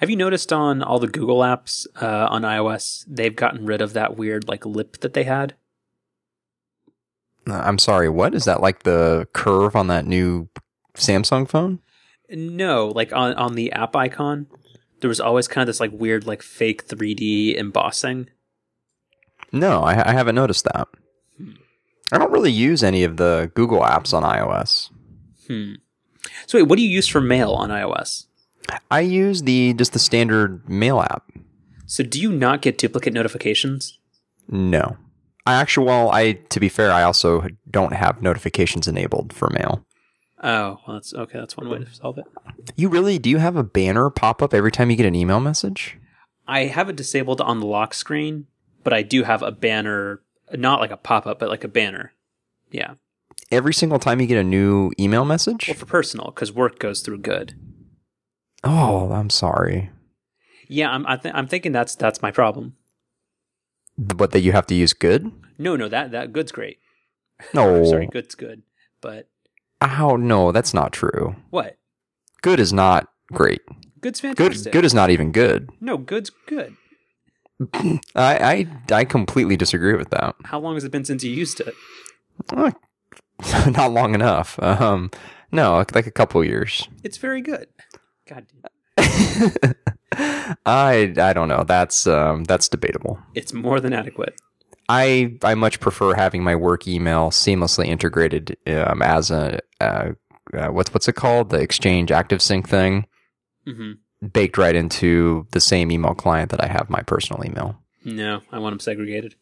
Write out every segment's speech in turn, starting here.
Have you noticed on all the Google apps uh, on iOS, they've gotten rid of that weird like lip that they had? Uh, I'm sorry, what is that like the curve on that new Samsung phone? No, like on on the app icon, there was always kind of this like weird like fake 3D embossing. No, I, I haven't noticed that. I don't really use any of the Google apps on iOS. Hmm. So wait, what do you use for mail on iOS? I use the just the standard mail app. So do you not get duplicate notifications? No. I actually well, I to be fair, I also don't have notifications enabled for mail. Oh, well, that's okay. That's one way to solve it. You really do you have a banner pop up every time you get an email message? I have it disabled on the lock screen, but I do have a banner, not like a pop up, but like a banner. Yeah. Every single time you get a new email message? Well, for personal, because work goes through good. Oh, I'm sorry. Yeah, I'm I th- I'm thinking that's that's my problem. But that you have to use good? No, no, that that good's great. No. Sorry, good's good, but How? No, that's not true. what? Good is not great. Good's Good, fantastic. good is not even good. No, good's good. I, I, I completely disagree with that. How long has it been since you used it? Uh, not long enough. Um, no, like, like a couple years. It's very good. God, damn. I, I don't know. That's, um, that's debatable. it's more than adequate. I, I much prefer having my work email seamlessly integrated um, as a, uh, uh, what's what's it called? The Exchange Active Sync thing, hmm baked right into the same email client that I have my personal email. No, I want them segregated.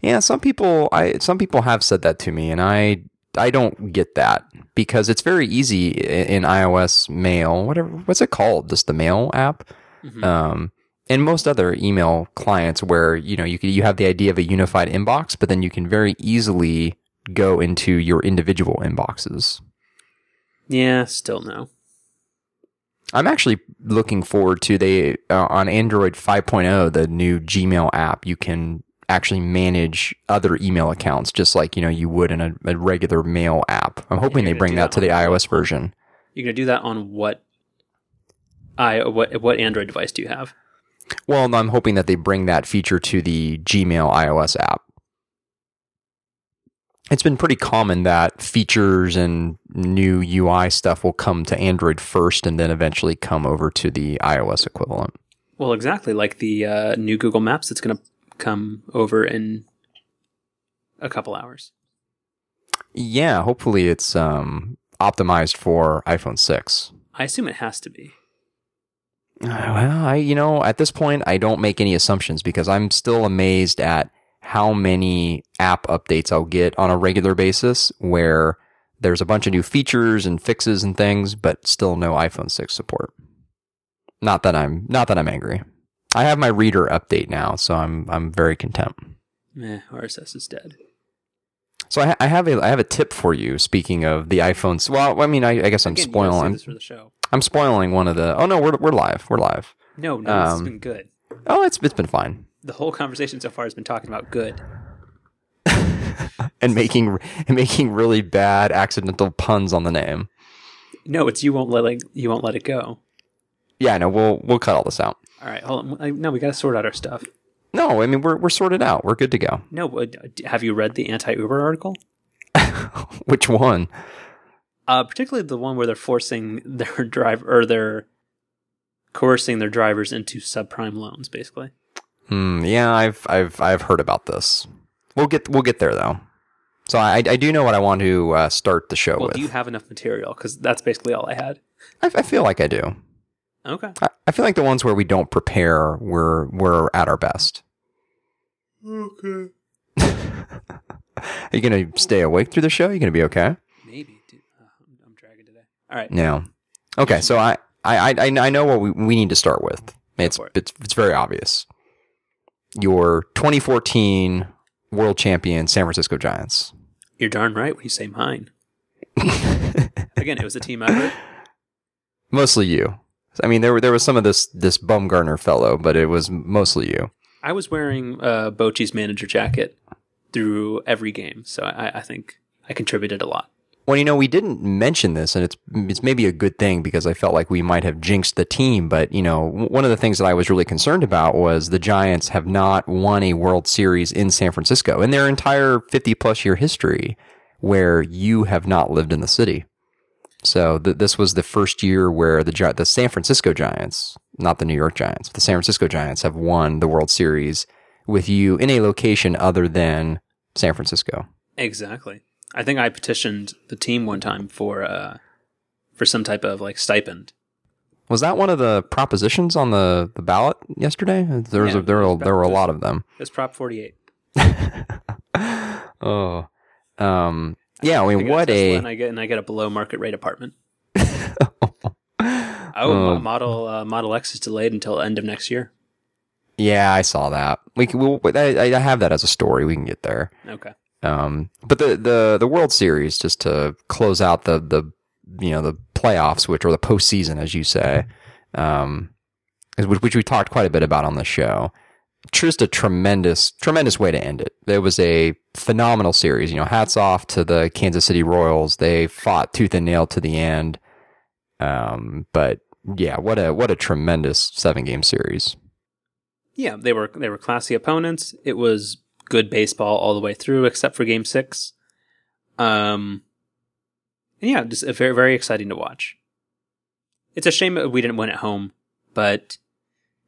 Yeah, some people I some people have said that to me and I I don't get that because it's very easy in iOS mail, whatever what's it called? Just the mail app. Mhm. Um and most other email clients where, you know, you can, you have the idea of a unified inbox, but then you can very easily go into your individual inboxes. Yeah, still no. I'm actually looking forward to they uh, on Android 5.0 the new Gmail app you can actually manage other email accounts just like you know you would in a, a regular mail app. I'm hoping they bring that that to the iOS version. You're gonna do that on what? I what what Android device do you have? Well, I'm hoping that they bring that feature to the Gmail iOS app. It's been pretty common that features and new UI stuff will come to Android first and then eventually come over to the iOS equivalent. Well, exactly like the uh, new Google Maps that's gonna come over in a couple hours. Yeah, hopefully it's um, optimized for iPhone 6. I assume it has to be. Uh, Well, I you know at this point I don't make any assumptions because I'm still amazed at how many app updates I'll get on a regular basis where there's a bunch of new features and fixes and things, but still no iPhone 6 support. Not that I'm not that I'm angry. I have my reader update now, so I'm I'm very content. Meh, RSS is dead. So I, I have a I have a tip for you. Speaking of the iPhones, well, I mean, I, I guess I'm Again, spoiling. this for the show. I'm spoiling one of the. Oh no, we're we're live. We're live. No, no, Um, been good. Oh, it's it's been fine. The whole conversation so far has been talking about good. and making and making really bad accidental puns on the name. No, it's you won't let it, you won't let it go. Yeah, no, we'll we'll cut all this out. All right, hold on. No, we got to sort out our stuff. No, I mean we're we're sorted out. We're good to go. No, but have you read the anti-Uber article? Which one? Uh, particularly the one where they're forcing their driver or they're coercing their drivers into subprime loans, basically. Hmm. Yeah, I've I've I've heard about this. We'll get we'll get there though. So I I do know what I want to uh, start the show Well, with. do you have enough material? Because that's basically all I had. I, I feel like I do. Okay. I, I feel like the ones where we don't prepare, we're we're at our best. Okay. Are you gonna stay awake through the show? you gonna be okay? Maybe. Dude. Uh, I'm, I'm dragging today. All right. No. Okay, so I I I, I know what we, we need to start with. It's, it. it's it's very obvious. Your 2014 world champion San Francisco Giants. You're darn right when you say mine. Again, it was a team effort. Mostly you. I mean, there were there was some of this this Bumgarner fellow, but it was mostly you. I was wearing uh, Bochy's manager jacket through every game, so I, I think I contributed a lot. Well, you know, we didn't mention this, and it's it's maybe a good thing because I felt like we might have jinxed the team. But you know, one of the things that I was really concerned about was the Giants have not won a World Series in San Francisco in their entire fifty plus year history, where you have not lived in the city. So th- this was the first year where the Gi- the San Francisco Giants, not the New York Giants, but the San Francisco Giants have won the World Series with you in a location other than San Francisco. Exactly. I think I petitioned the team one time for uh for some type of like stipend. Was that one of the propositions on the, the ballot yesterday? There was Yeah, a, there were, there were a lot of them. It's Prop 48. Oh, um, yeah. I mean, I what a and I get and I get a below market rate apartment. oh, Oh, Model uh, Model X is delayed until end of next year. yeah. I saw that. We can, we'll, I, I have that as a story. We can get there. Okay. Um, but the, the, the World Series, just to close out the, the, you know, the playoffs, which are the postseason, as you say, um, which, which we talked quite a bit about on the show. Just a tremendous, tremendous way to end it. It was a phenomenal series. You know, hats off to the Kansas City Royals. They fought tooth and nail to the end. Um, but yeah, what a, what a tremendous seven game series. Yeah, they were they were classy opponents. It was good baseball all the way through, except for Game Six. Um, yeah, just very very exciting to watch. It's a shame we didn't win at home, but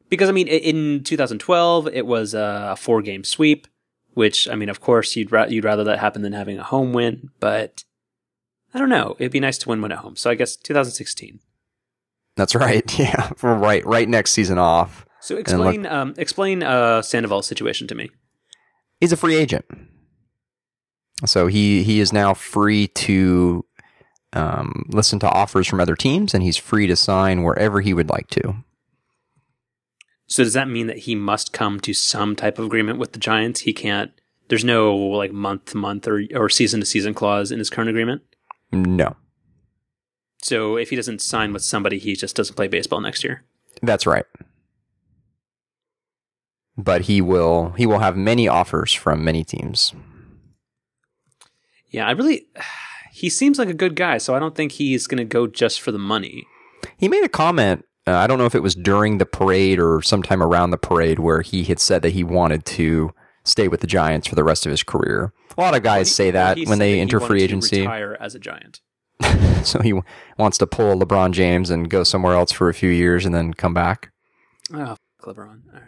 because I mean, in 2012 it was a four game sweep, which I mean, of course you'd ra- you'd rather that happen than having a home win, but I don't know. It'd be nice to win one at home. So I guess 2016. That's right. Yeah. Right, right next season off. So look- explain um, explain uh, Sandoval's situation to me. he's a free agent. So he he is now free to um, listen to offers from other teams, and he's free to sign wherever he would like to. So does that mean that he must come to some type of agreement with the Giants? He can't. There's no like month to month or or season to season clause in his current agreement. No, So if he doesn't sign with somebody, he just doesn't play baseball next year. that's right. But he will he will have many offers from many teams. Yeah, I really. He seems like a good guy, so I don't think he's going to go just for the money. He made a comment. Uh, I don't know if it was during the parade or sometime around the parade where he had said that he wanted to stay with the Giants for the rest of his career. A lot of guys He- say that he when they he enter free to agency. retire as a Giant. so he w- wants to pull LeBron James and go somewhere else for a few years and then come back. Oh, LeBron. All right.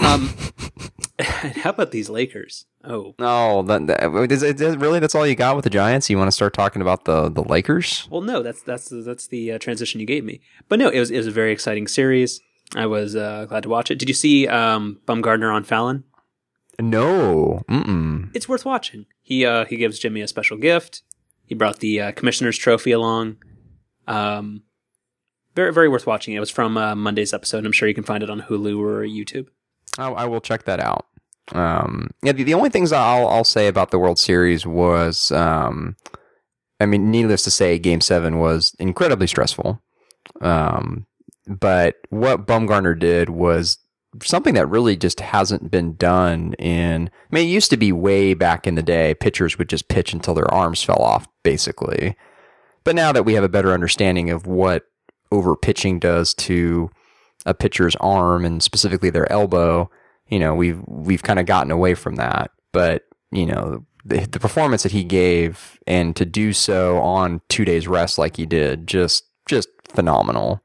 Um, how about these Lakers? Oh, No, that, that, is, it- is it really that's all you got with the Giants. You want to start talking about the the Lakers? Well, no, that's that's that's the uh, transition you gave me. But no, it was it was a very exciting series. I was uh, glad to watch it. Did you see um, Bumgarner on Fallon? No, mm It's worth watching. He uh, he gives Jimmy a special gift. He brought the uh, commissioner's trophy along. Um, very very worth watching. It was from uh, Monday's episode. I'm sure you can find it on Hulu or YouTube. I, I will check that out. Um, yeah, the, the only things I'll I'll say about the World Series was, um, I mean, needless to say, Game Seven was incredibly stressful. Um, but what Bumgarner did was something that really just hasn't been done in. I mean, it used to be way back in the day. Pitchers would just pitch until their arms fell off, basically. But now that we have a better understanding of what over pitching does to a pitcher's arm and specifically their elbow, you know, we've we've kind of gotten away from that. But you know, the, the performance that he gave and to do so on two days rest like he did, just just phenomenal.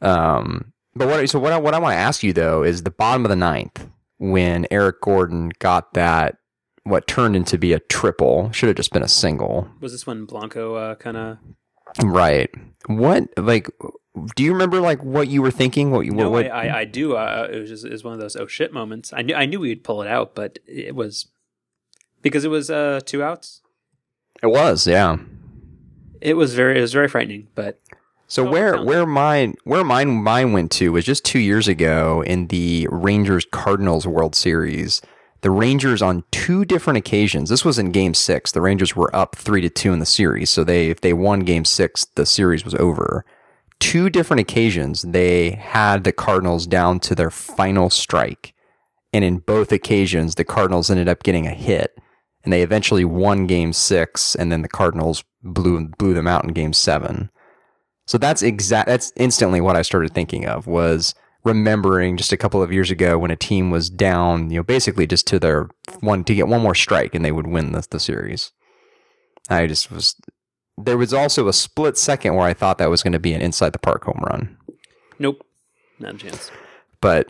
Um, but what so what I, what I want to ask you though is the bottom of the ninth when Eric Gordon got that what turned into be a triple should have just been a single. Was this when Blanco uh, kind of? Right. What like do you remember like what you were thinking? What you No, what, I, I I do. Uh, it was just it was one of those oh shit moments. I knew I knew we'd pull it out, but it was because it was uh, two outs. it was, yeah. It was very it was very frightening, but So Oh, where where mine where mine mine went to was just two years ago in the Rangers Cardinals World Series. The Rangers on two different occasions. This was in Game Six. The Rangers were up three to two in the series. So they if they won Game Six, the series was over. Two different occasions they had the Cardinals down to their final strike, and in both occasions the Cardinals ended up getting a hit and they eventually won Game Six, and then the Cardinals blew blew them out in Game Seven. So that's exact. That's instantly what I started thinking of was remembering just a couple of years ago when a team was down, you know, basically just to their one to get one more strike and they would win the, the series. I just was. There was also a split second where I thought that was going to be an inside the park home run. Nope, not a chance. But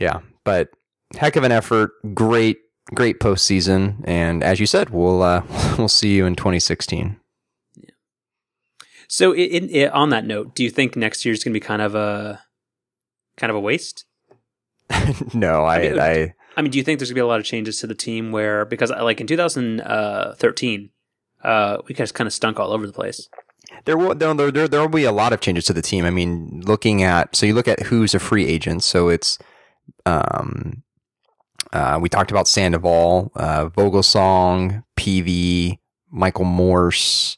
yeah, but heck of an effort. Great, great postseason, and as you said, we'll uh, we'll see you in 2016. Yeah. So, in, in, on that note, do you think next year's going to be kind of a kind of a waste? no, I, I, mean, I, I mean, do you think there's going to be a lot of changes to the team where because like in 2013, uh, we just kind of stunk all over the place. There will there, there there will be a lot of changes to the team. I mean, looking at so you look at who's a free agent. So it's um, uh, we talked about Sandoval, uh, Vogelsong, Peavy, Michael Morse.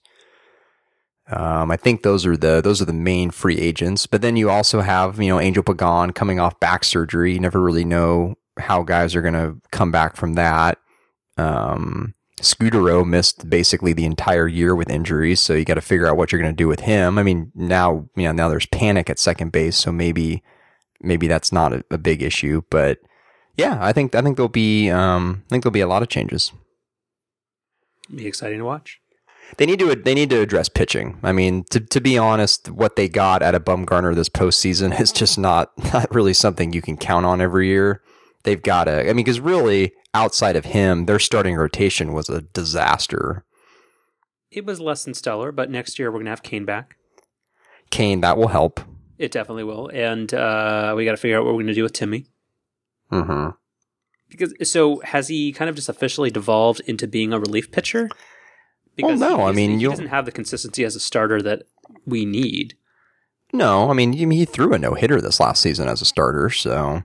Um, I think those are the those are the main free agents. But then you also have you know Angel Pagan coming off back surgery. You never really know how guys are going to come back from that. Um, Scutaro missed basically the entire year with injuries, so you got to figure out what you're going to do with him. I mean, now you know now there's panic at second base, so maybe maybe that's not a, a big issue. But yeah, I think I think there'll be um, I think there'll be a lot of changes. Be exciting to watch. They need to they need to address pitching. I mean, to to be honest, what they got out of Bumgarner this postseason is just not not really something you can count on every year. They've got to. I mean, because really, outside of him, their starting rotation was a disaster. It was less than stellar, but next year we're gonna have Cain back. Cain, that will help. It definitely will, and uh, we got to figure out what we're gonna do with Timmy. Mm-hmm. Because so has he kind of just officially devolved into being a relief pitcher? Because well, no, I mean he doesn't have the consistency as a starter that we need. No, I mean he threw a no hitter this last season as a starter, so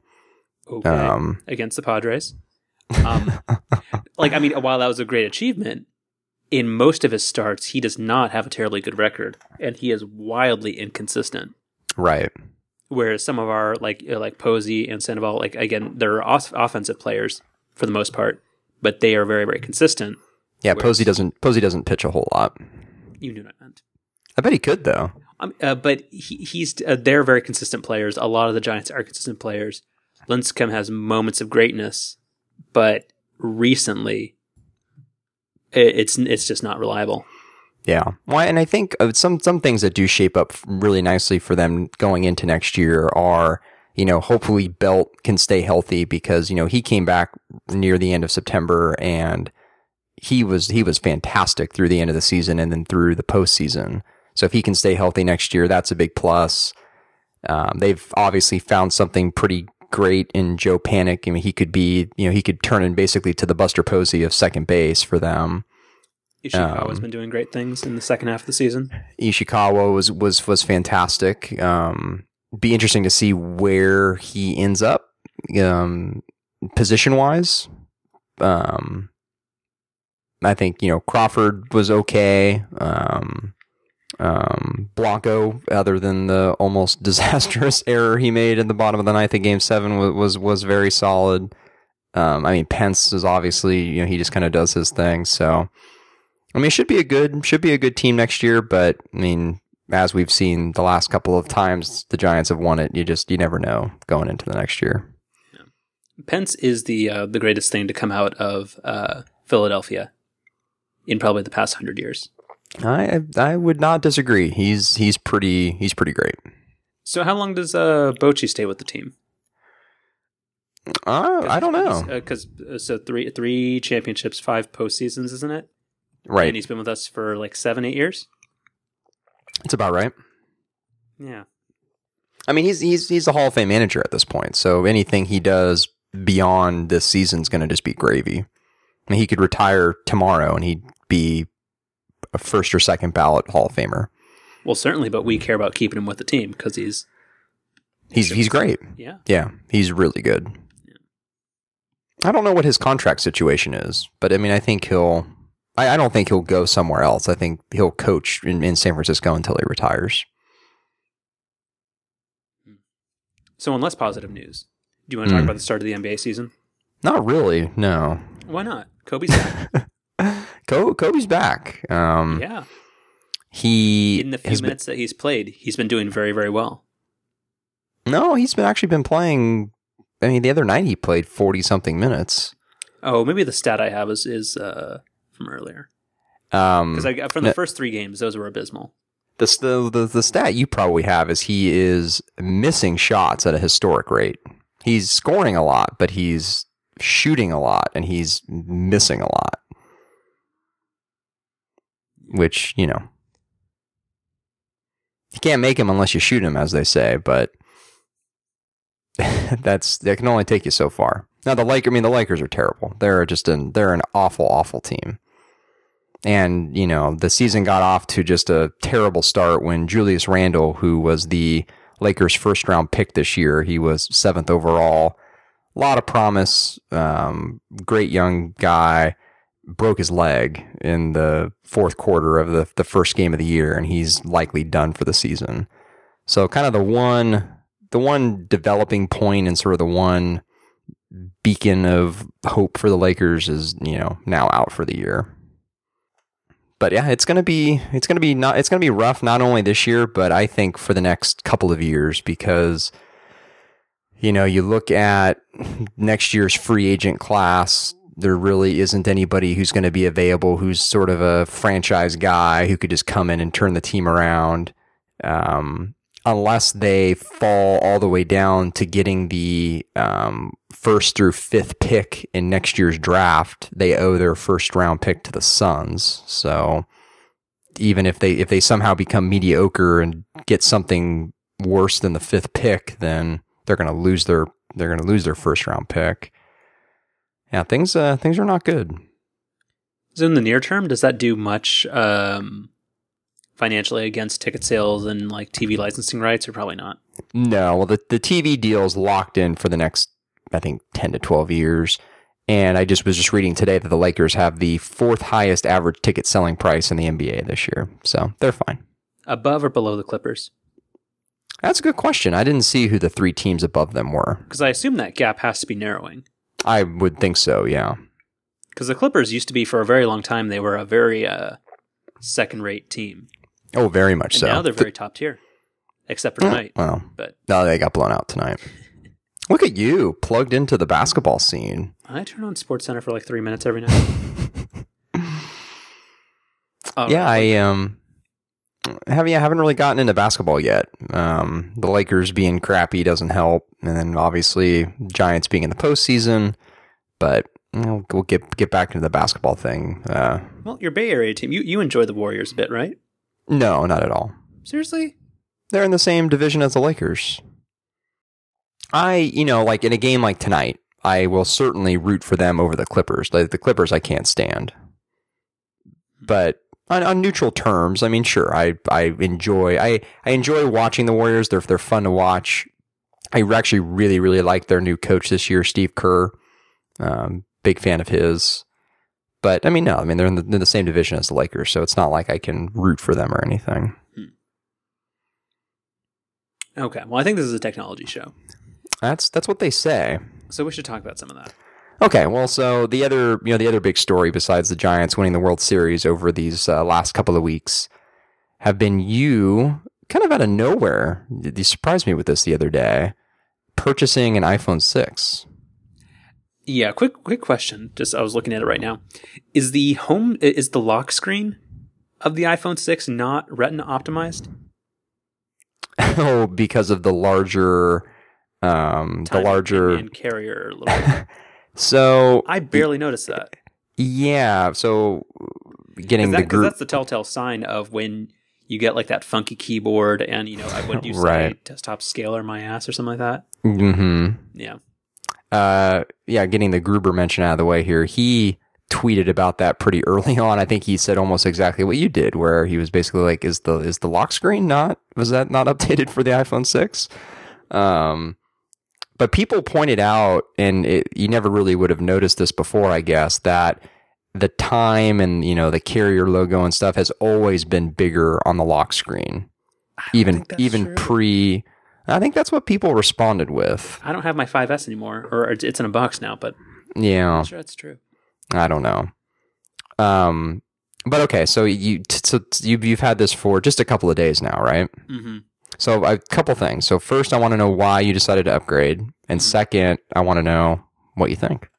okay. um, against the Padres. Um, like I mean, while that was a great achievement, in most of his starts he does not have a terribly good record, and he is wildly inconsistent. Right. Whereas some of our like like Posey and Sandoval, like again, they're off- offensive players for the most part, but they are very very consistent. Yeah, Posey doesn't Posey doesn't pitch a whole lot. You knew what I meant. I bet he could though. Um, uh, but he, he's uh, they're very consistent players. A lot of the Giants are consistent players. Lincecum has moments of greatness, but recently, it, it's it's just not reliable. Yeah, well, and I think some some things that do shape up really nicely for them going into next year are you know hopefully Belt can stay healthy because you know he came back near the end of September and he was he was fantastic through the end of the season and then through the postseason. So if he can stay healthy next year, that's a big plus. Um, they've obviously found something pretty great in Joe Panik. I mean, he could be you know he could turn in basically to the Buster Posey of second base for them. Ishikawa's um, been doing great things in the second half of the season. Ishikawa was was was fantastic. Um, be interesting to see where he ends up um, position wise. Um, I think you know Crawford was okay. Um, um, Blanco, other than the almost disastrous error he made in the bottom of the ninth in Game Seven, was was, was very solid. Um, I mean, Pence is obviously you know he just kind of does his thing. So, I mean, it should be a good should be a good team next year. But I mean, as we've seen the last couple of times the Giants have won it, you just you never know going into the next year. Pence is the uh, the greatest thing to come out of uh, Philadelphia in probably the past hundred years. I I would not disagree. He's he's pretty he's pretty great. So how long does uh, Bochy stay with the team? Uh, I don't know. Because uh, uh, so three three championships, five postseasons, isn't it? Right. And he's been with us for like seven, eight years. It's about right. Yeah. I mean, he's he's he's a Hall of Fame manager at this point, so anything he does beyond this season is going to just be gravy. I mean, he could retire tomorrow and he'd be a first or second ballot Hall of Famer. Well, certainly, but we care about keeping him with the team because he's he's he's great. Yeah, yeah, he's really good. Yeah. I don't know what his contract situation is, but I mean, I think he'll. I, I don't think he'll go somewhere else. I think he'll coach in, in San Francisco until he retires. So, on less positive news, do you want to talk mm. about the start of the NBA season? Not really. No. Why not? Kobe's back. Kobe's back. Um, yeah. He In the few has been- minutes that he's played, he's been doing very, very well. no, he's been actually been playing. I mean, the other night he played forty something minutes. Oh, maybe the stat I have is is uh, from earlier Um, because I got from the no- first three games, those were abysmal. the, the the the stat you probably have is he is missing shots at a historic rate. He's scoring a lot, but he's shooting a lot, and he's missing a lot. Which you know, you can't make him unless you shoot him, as they say. But that's that can only take you so far. Now the Lakers, I mean, the Lakers are terrible. They're just an they're an awful, awful team. And, you know, the season got off to just a terrible start when Julius Randle, who was the Lakers' first round pick this year, he was seventh overall. A lot of promise, um, great young guy, broke his leg in the fourth quarter of the, the first game of the year, and he's likely done for the season. So kind of the one the one developing point and sort of the one beacon of hope for the Lakers is, you know, now out for the year but yeah, it's gonna be it's gonna be not it's gonna be rough not only this year, but I think for the next couple of years because you know you look at next year's free agent class. There really isn't anybody who's going to be available who's sort of a franchise guy who could just come in and turn the team around. Um, unless they fall all the way down to getting the um, first through fifth pick in next year's draft, they owe their first round pick to the Suns. So even if they if they somehow become mediocre and get something worse than the fifth pick, then they're going to lose their they're going to lose their first round pick. Yeah, things uh, things are not good. So in the near term, does that do much um, financially against ticket sales and like TV licensing rights, or probably not? No, well, the, the TV deal is locked in for the next, I think, 10 to 12 years. And I just was just reading today that the Lakers have the fourth highest average ticket selling price in the NBA this year. So they're fine. Above or below the Clippers? That's a good question. I didn't see who the three teams above them were. Because I assume that gap has to be narrowing. I would think so, yeah. Because the Clippers used to be for a very long time, they were a very uh, second-rate team, Oh, very much and so. now they're very top tier, except for tonight. well, But no, they got blown out tonight. Look at you, plugged into the basketball scene. I turn on Sports Center for like three minutes every night. All yeah, right. I um have yeah, haven't really gotten into basketball yet. Um, the Lakers being crappy doesn't help, and then obviously Giants being in the postseason. But you know, we'll get get back into the basketball thing. Uh, well, your Bay Area team, you you enjoy the Warriors a bit, right? no, not at all. Seriously? They're in the same division as the Lakers. I, you know, like in a game like tonight, I will certainly root for them over the Clippers. Like the Clippers, I can't stand. But on, on neutral terms, I mean, sure, I I enjoy I I enjoy watching the Warriors. They're they're fun to watch. I actually really really like their new coach this year, Steve Kerr. Um, big fan of his. But I mean, no, I mean they're in the, in the same division as the Lakers, so it's not like I can root for them or anything. Okay. Well, I think this is a technology show, That's that's what they say. so we should talk about some of that. Okay, well, so the other, you know, the other big story besides the Giants winning the World Series over these uh, last couple of weeks have been you, kind of out of nowhere. You surprised me with this the other day, purchasing an iPhone six. Yeah. Quick quick question. Just I was looking at it right now. Is the home is the lock screen of the iPhone six not Retina optimized? oh, because of the larger, um, the Timing larger. and carrier. So I barely noticed that. yeah, so getting Because the group. that's the telltale sign of when you get like that funky keyboard and you know what do you say Right. desktop scaler my ass or something like that. hmm Yeah. uh, yeah, getting the Gruber mention out of the way here, he tweeted about that pretty early on. I think he said almost exactly what you did, where he was basically like, "Is the is the lock screen not was that not updated for the iPhone 6?" Um, but people pointed out, and it, you never really would have noticed this before, I guess, that the time and you know the carrier logo and stuff has always been bigger on the lock screen, even think that's even true. pre. I think that's what people responded with. I don't have my 5S anymore, or it's it's in a box now, but Yeah. I'm sure that's true. I don't know. Um, but okay, so you so you've, you've had this for just a couple of days now, right? hmm So a couple things. So first, I want to know why you decided to upgrade, and Mhm. second, I want to know what you think.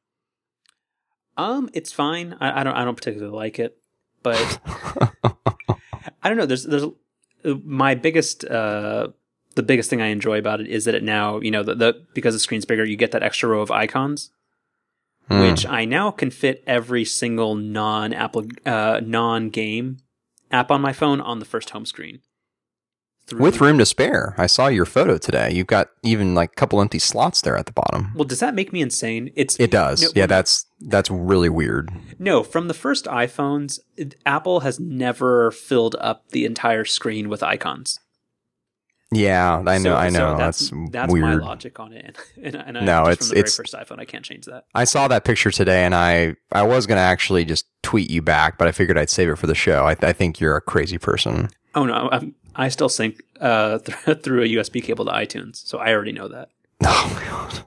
Um, it's fine. I, I don't I don't particularly like it, but I don't know. There's there's uh, my biggest uh the biggest thing I enjoy about it is that it now you know the, the because the screen's bigger, you get that extra row of icons, Hmm. which I now can fit every single non Apple uh, non game app on my phone on the first home screen. Through- with room to spare. I saw your photo today. You've got even like a couple empty slots there at the bottom. Well, does that make me insane? It's It does. No, yeah, that's that's really weird. No, from the first iPhones, Apple has never filled up the entire screen with icons. Yeah, I know. So- I so know. that's that's my logic on it. And, and, and No, just it's- from the it's- very first iPhone. I can't change that. I saw that picture today, and I I was gonna actually just tweet you back, but I figured I'd save it for the show. I, I think you're a crazy person. Oh no, I'm, I still sync uh, th- through a USB cable to iTunes, so I already know that. Oh my god,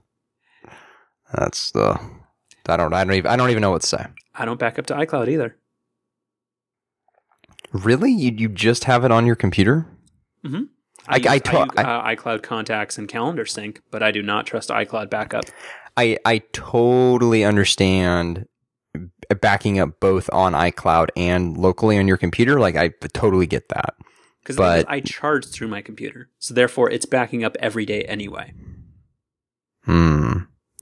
that's the. I don't. I don't even. I don't even know what to say. I don't back up to iCloud either. Really, you you just have it on your computer? I, I- use, I I uh, iCloud contacts and calendar sync, but I do not trust iCloud backup. I I totally understand backing up both on iCloud and locally on your computer. Like I totally get that. Because I charge through my computer, so therefore it's backing up every day anyway. Hmm.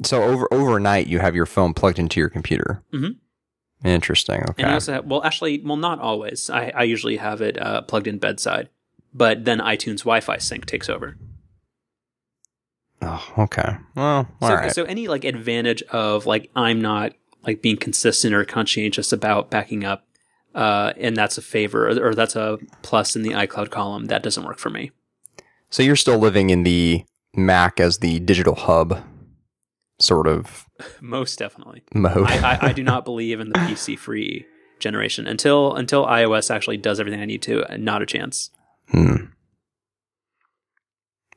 So over overnight, you have your phone plugged into your computer. Mhm. Interesting. Okay. And I also have, well, actually, well, not always. I, I usually have it uh, plugged in bedside, but then iTunes Wi-Fi sync takes over. oh, okay. Well, all So, right. so any like advantage of like I'm not like being consistent or conscientious about backing up, uh, and that's a favor or, or that's a plus in the iCloud column. That doesn't work for me. So you're still living in the Mac as the digital hub sort of Most definitely. mode. I, I, I do not believe in the PC free generation until until iOS actually does everything I need to. Not a chance. Hmm.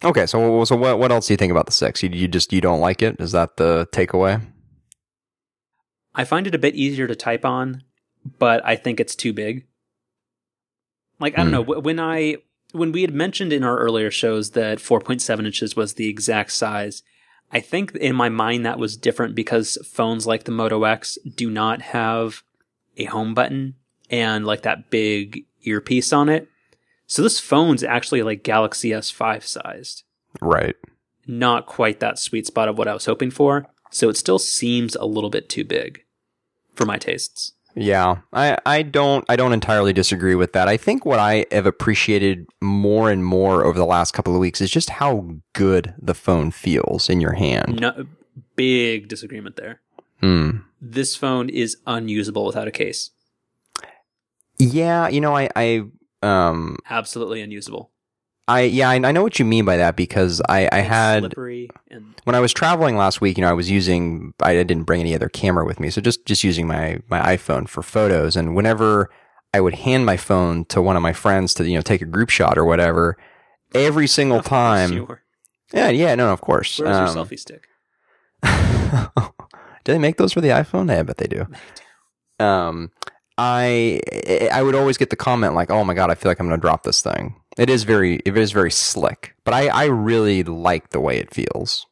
Okay, so so what what else do you think about the six? You you just you don't like it? Is that the takeaway? I find it a bit easier to type on, but I think it's too big. Like I don't Hmm. know when I when we had mentioned in our earlier shows that 4.7 inches was the exact size. I think in my mind that was different because phones like the Moto X do not have a home button and like that big earpiece on it. So this phone's actually like Galaxy S5 sized. Right. Not quite that sweet spot of what I was hoping for. So it still seems a little bit too big for my tastes. Yeah, I, I don't I don't entirely disagree with that. I think what I have appreciated more and more over the last couple of weeks is just how good the phone feels in your hand. No, big disagreement there. Hmm. This phone is unusable without a case. Yeah, you know, I I um Absolutely unusable. I yeah I, I know what you mean by that because I I had slippery and when I was traveling last week, you know, I was using I didn't bring any other camera with me, so just just using my my iPhone for photos. And whenever I would hand my phone to one of my friends to you know take a group shot or whatever, every single time, yeah, yeah, no, of course. Where's your Um, selfie stick? do they make those for the iPhone? Yeah, I bet they do. Um, I I would always get the comment like, "Oh my god, I feel like I'm going to drop this thing." It is very it is very slick, but I I really like the way it feels.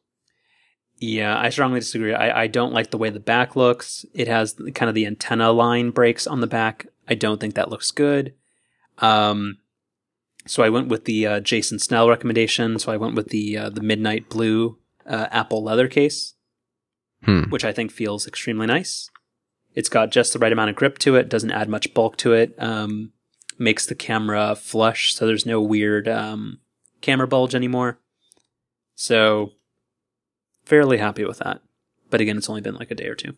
Yeah, I strongly disagree. I, I don't like the way the back looks. It has kind of the antenna line breaks on the back. I don't think that looks good. Um, so I went with the uh, Jason Snell recommendation. So I went with the uh, the midnight blue uh, Apple leather case, Hmm. which I think feels extremely nice. It's got just the right amount of grip to it. Doesn't add much bulk to it. Um, makes the camera flush, so there's no weird um, camera bulge anymore. So fairly happy with that. But again, it's only been like a day or two.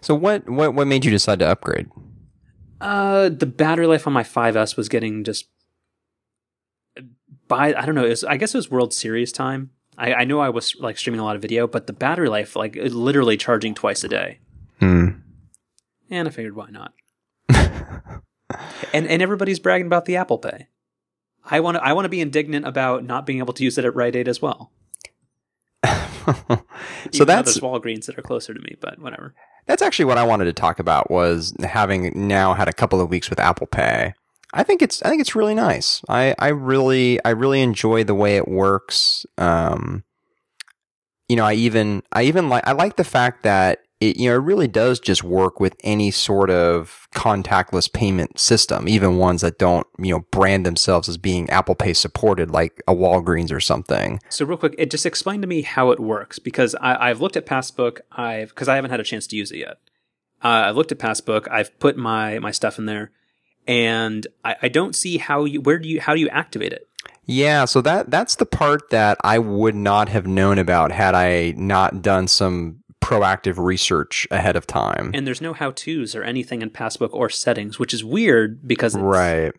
So what what what made you decide to upgrade? Uh, the battery life on my 5S was getting just by I don't know. Was, I guess it was World Series time. I, I know I was like streaming a lot of video, but the battery life like literally charging twice a day. Hmm. And I figured why not. And and everybody's bragging about the Apple Pay. I want to I want to be indignant about not being able to use it at Rite Aid as well. so Even that's Walgreens that are closer to me, but whatever. that's actually what I wanted to talk about was having now had a couple of weeks with Apple Pay. I think it's I think it's really nice. I, I really I really enjoy the way it works. Um, you know, I even I even like I like the fact that it you know it really does just work with any sort of contactless payment system, even ones that don't you know brand themselves as being Apple Pay supported, like a Walgreens or something. So real quick, it just explain to me how it works because I, I've looked at Passbook. I've because I haven't had a chance to use it yet. Uh, I've looked at Passbook. I've put my my stuff in there, and I, I don't see how you where do you how do you activate it? Yeah, so that that's the part that I would not have known about had I not done some proactive research ahead of time. And there's no how tos or anything in Passbook or settings, which is weird because it's, right.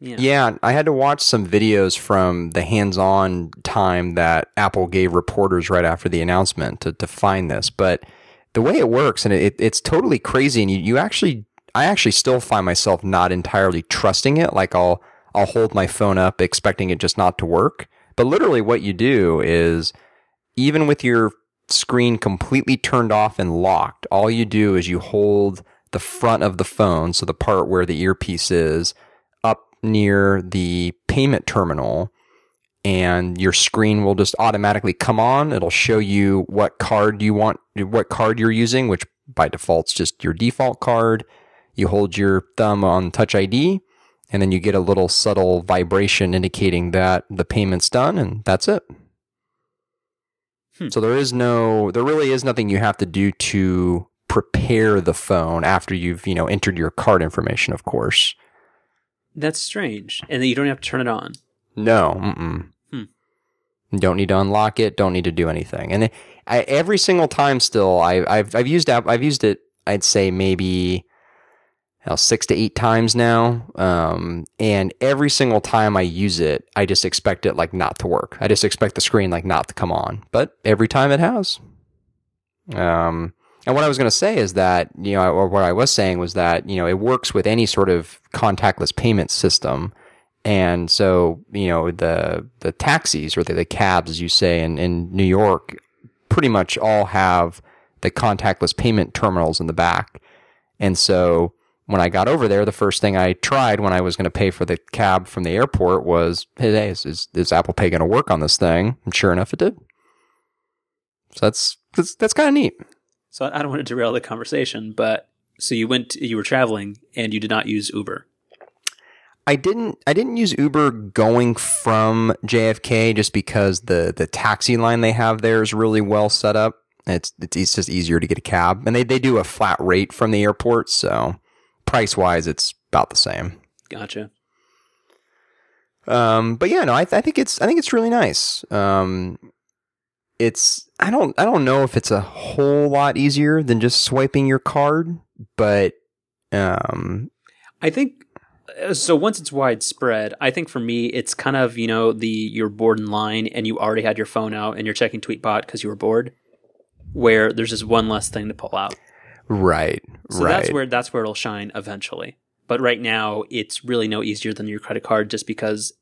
Yeah. Yeah, I had to watch some videos from the hands-on time that Apple gave reporters right after the announcement to, to find this. But the way it works, and it, it's totally crazy, and you, you actually, I actually still find myself not entirely trusting it. Like I'll, I'll hold my phone up expecting it just not to work. But literally, what you do is, even with your screen completely turned off and locked, all you do is you hold the front of the phone, so the part where the earpiece is, up near the payment terminal, and your screen will just automatically come on. It'll show you what card you want, what card you're using, which by default is just your default card. You hold your thumb on Touch ID, and then you get a little subtle vibration indicating that the payment's done, and that's it. Hmm. So there is no, there really is nothing you have to do to prepare the phone after you've, you know, entered your card information, of course. That's strange, and then you don't have to turn it on. No, mm-mm. Hmm. Don't need to unlock it. Don't need to do anything. And I, every single time, still, I, I've I've used app. I've used it. I'd say maybe hell, six to eight times now. Um, and every single time I use it, I just expect it like not to work. I just expect the screen like not to come on. But every time it has. Um, and what I was going to say is that, you know, or what I was saying was that, you know, it works with any sort of contactless payment system. And so, you know, the, the taxis or the, the cabs, as you say in, in New York, pretty much all have the contactless payment terminals in the back. And so when I got over there, the first thing I tried when I was going to pay for the cab from the airport was, hey, is, is, is Apple Pay going to work on this thing? And sure enough, it did. So that's, that's, that's kind of neat. So I don't want to derail the conversation, but so you went, you were traveling, and you did not use Uber. I didn't I didn't use Uber going from JFK just because the the taxi line they have there is really well set up. It's it's, it's just easier to get a cab, and they they do a flat rate from the airport, so price wise, it's about the same. Gotcha. Um, but yeah, no, I, I think it's I think it's really nice. Um, it's I don't I don't know if it's a whole lot easier than just swiping your card, but um, I think uh, so. Once it's widespread, I think for me, it's kind of you know the you're bored in line and you already had your phone out and you're checking Tweetbot because you were bored. Where there's just one less thing to pull out. Right, So right. that's where that's where it'll shine eventually. But right now, it's really no easier than your credit card, just because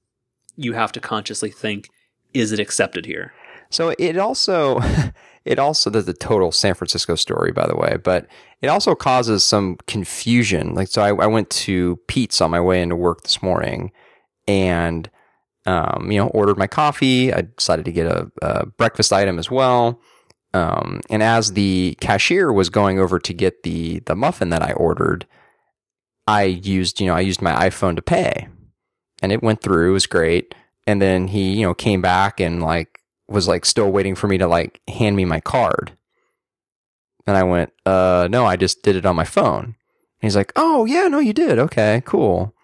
you have to consciously think, is it accepted here? So it also, it also, there's a total San Francisco story, by the way, but it also causes some confusion. Like, so I, I went to Peet's on my way into work this morning and, um, you know, ordered my coffee. I decided to get a, a breakfast item as well. Um, and as the cashier was going over to get the, the muffin that I ordered, I used, you know, I used my iPhone to pay and it went through. It was great. And then he, you know, came back and like, was like still waiting for me to like hand me my card. And I went, uh, no, I just did it on my phone. And he's like, oh, yeah, no, you did. Okay, cool.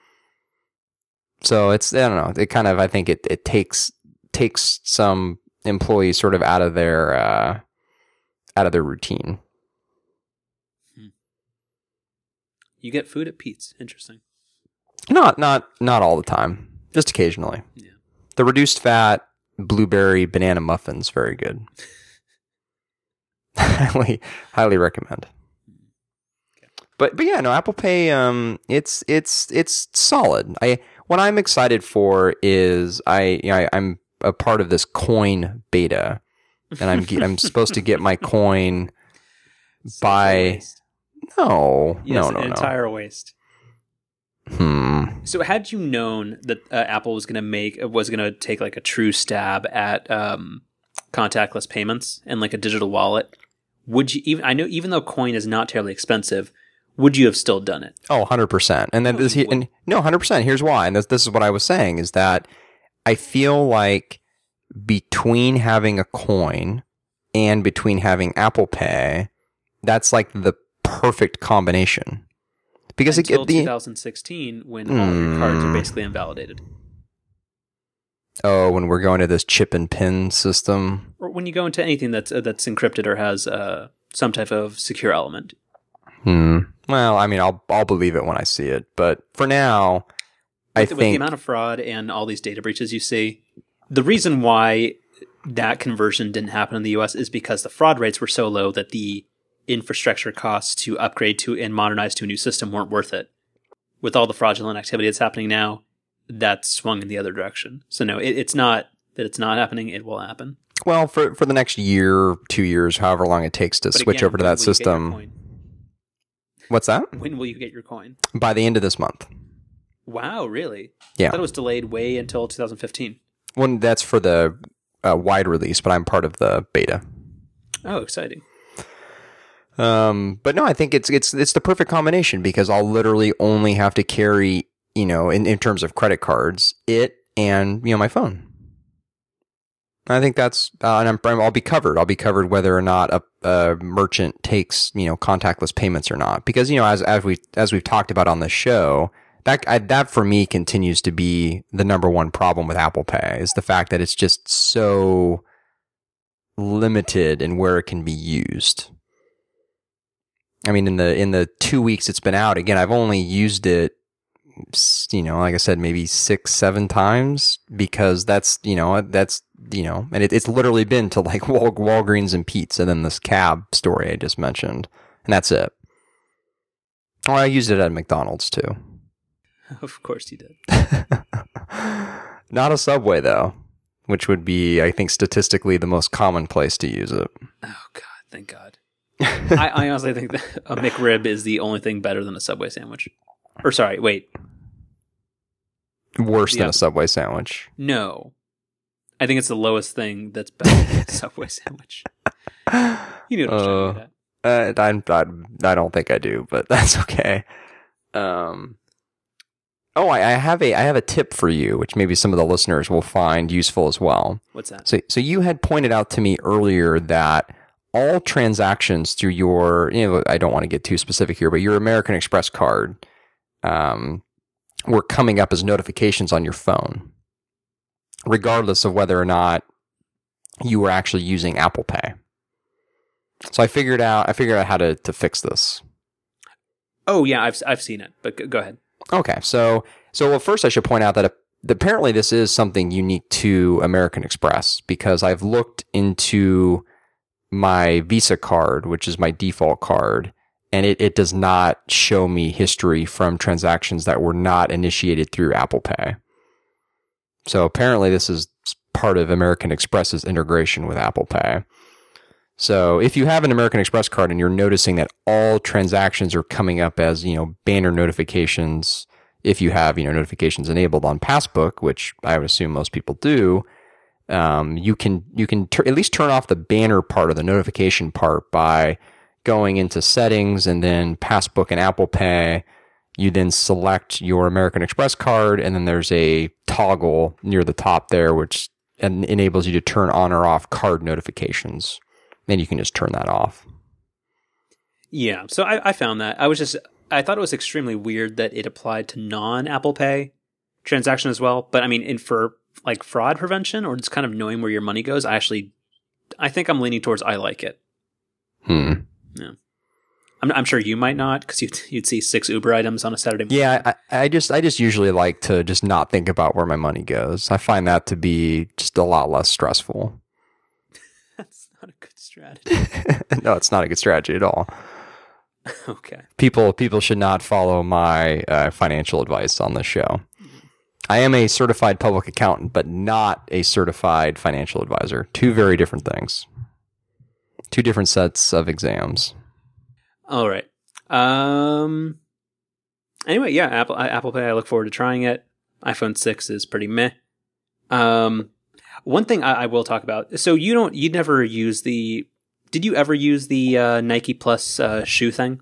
So it's, I don't know, it kind of, I think it, it takes, takes some employees sort of out of their, uh, out of their routine. You get food at Peet's. Interesting. Not, not, not all the time, just occasionally. Yeah. The reduced fat blueberry banana muffins, very good. highly, highly recommend. But but yeah, no, Apple Pay, um, it's it's it's solid. I what I'm excited for is I you know, I, I'm a part of this coin beta, and I'm I'm supposed to get my coin by No, Yes, no, an no, no. entire waste. Hmm. So had you known that uh, Apple was going to make was going to take like a true stab at um, contactless payments and like a digital wallet, would you even? I know even though coin is not terribly expensive, would you have still done it? Oh, 100%. And then No, this, and, no, 100%. Here's why. And this, this is what I was saying is that I feel like between having a coin and between having Apple Pay, that's like the perfect combination. Because it, Until the, 2016, when all your cards are Hmm. basically invalidated, oh, when we're going to this chip and pin system, or when you go into anything that's uh, that's encrypted or has uh, some type of secure element. hmm. Well, I mean, I'll, I'll believe it when I see it. But for now, I with, with the amount of fraud and all these data breaches you see, the reason why that conversion didn't happen in the US is because the fraud rates were so low that the infrastructure costs to upgrade to and modernize to a new system weren't worth it. With all the fraudulent activity that's happening now, that's swung in the other direction. So no, it, it's not that it's not happening; it will happen. well, for, for the next year, two years, however long it takes to But switch again, over to that will you get your system. What's that? When will you get your coin? By the end of this month. Wow, really? Yeah. I thought it was delayed way until 2015. Well, that's for the uh, wide release, but I'm part of the beta. Oh, exciting! Um, but no, I think it's it's it's the perfect combination because I'll literally only have to carry, you know, in, in terms of credit cards, it and you know my phone. I think that's uh, and I'm, I'll be covered. I'll be covered whether or not a, a merchant takes you know contactless payments or not because you know as as we as we've talked about on the show. That I, that for me continues to be the number one problem with Apple Pay is the fact that it's just so limited in where it can be used. I mean, in the in the two weeks it's been out, again, I've only used it, you know, like I said, maybe six, seven times because that's you know that's you know, and it, it's literally been to like Wal- Walgreens and Peet's, and then this cab story I just mentioned, and that's it. Or I used it at McDonald's too. Of course he did. Not a Subway though, which would be, I think, statistically the most common place to use it. Oh God, thank God. I, I honestly think that a McRib is the only thing better than a Subway sandwich. Or sorry, wait, Worse than a Subway sandwich. no. I think it's the lowest thing that's better than a Subway sandwich. You know what I'm to get at. Uh, I, I, I don't think I do, but that's okay. Um, oh, I, I have a I have a tip for you, which maybe some of the listeners will find useful as well. What's that? So, so you had pointed out to me earlier that all transactions through your, you know, I don't want to get too specific here, but your American Express card, um, were coming up as notifications on your phone, regardless of whether or not you were actually using Apple Pay. So I figured out, I figured out how to, to fix this. Oh yeah, I've I've seen it, but go, go ahead. Okay, so so well, first I should point out that apparently this is something unique to American Express because I've looked into my Visa card, which is my default card, and it, it does not show me history from transactions that were not initiated through Apple Pay. So apparently this is part of American Express's integration with Apple Pay. So if you have an American Express card and you're noticing that all transactions are coming up as, you know, banner notifications, if you have, you know, notifications enabled on Passbook, which I would assume most people do, um, you can, you can tur- at least turn off the banner part of the notification part by going into settings and then Passbook and Apple Pay. You then select your American Express card and then there's a toggle near the top there, which en- enables you to turn on or off card notifications then you can just turn that off. Yeah, so I, I found that I was just I thought it was extremely weird that it applied to non Apple Pay transaction as well. But I mean, in for like fraud prevention or just kind of knowing where your money goes, I actually I think I'm leaning towards I like it. Hmm. Yeah. I'm, I'm sure you might not because you'd, you'd see six Uber items on a Saturday. morning. Yeah, I, I just I just usually like to just not think about where my money goes. I find that to be just a lot less stressful. That's not a good strategy. no, it's not a good strategy at all. okay, People people should not follow my uh, financial advice on this show. I am a certified public accountant, but not a certified financial advisor. Two very different things. Two different sets of exams. all right. Um. Anyway, yeah, Apple Apple Pay. I look forward to trying it. iPhone six is pretty meh. Um, one thing I, I will talk about. So you don't, you never use the. Did you ever use the uh, Nike Plus uh, shoe thing?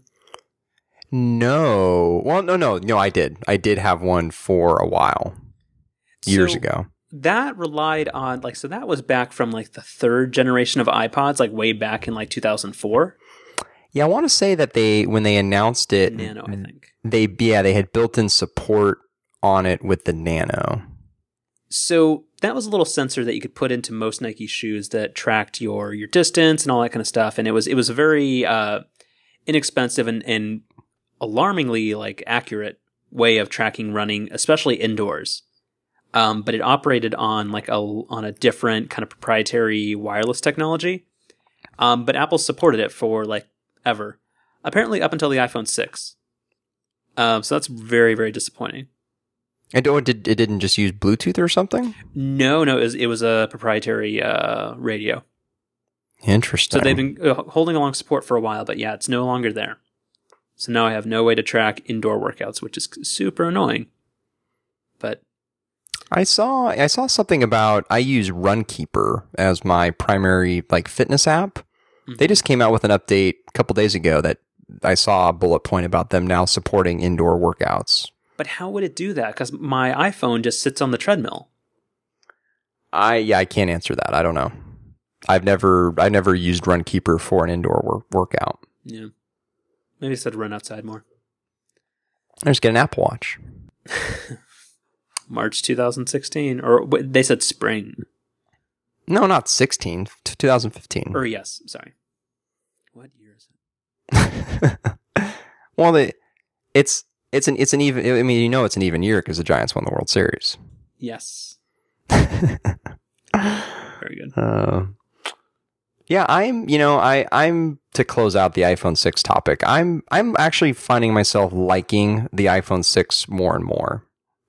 No. Well, no, no, no. I did. I did have one for a while, years So ago. That relied on like so that was back from like the third generation of iPods, like way back in like 2004. Yeah, I want to say that they when they announced it, Nano, I think. they yeah they had built-in support on it with the Nano. So that was a little sensor that you could put into most Nike shoes that tracked your your distance and all that kind of stuff. And it was it was a very uh, inexpensive and, and alarmingly like accurate way of tracking running, especially indoors. Um, but it operated on like a on a different kind of proprietary wireless technology. Um, but Apple supported it for like ever, apparently up until the iPhone six. Um, so that's very very disappointing. And it, did, it didn't just use Bluetooth or something? No, no, it was, it was a proprietary uh, radio. Interesting. So they've been uh, holding along support for a while, but yeah, it's no longer there. So now I have no way to track indoor workouts, which is super annoying. But I saw I saw something about I use Runkeeper as my primary like fitness app. Mhm. They just came out with an update a couple days ago that I saw a bullet point about them now supporting indoor workouts. But how would it do that? Because my iPhone just sits on the treadmill. I yeah, I can't answer that. I don't know. I've never I never used Runkeeper for an indoor work, workout. Yeah, maybe I said run outside more. I just get an Apple Watch. March 2016, or wait, they said spring. No, not 16, t- 2015. Or yes, sorry. What year is it? well, the, it's it's an it's an even. I mean, you know, it's an even year because the Giants won the World Series. Yes, very good. Uh, yeah, I'm. You know, I I'm to close out the iPhone six topic. I'm I'm actually finding myself liking the iPhone six more and more.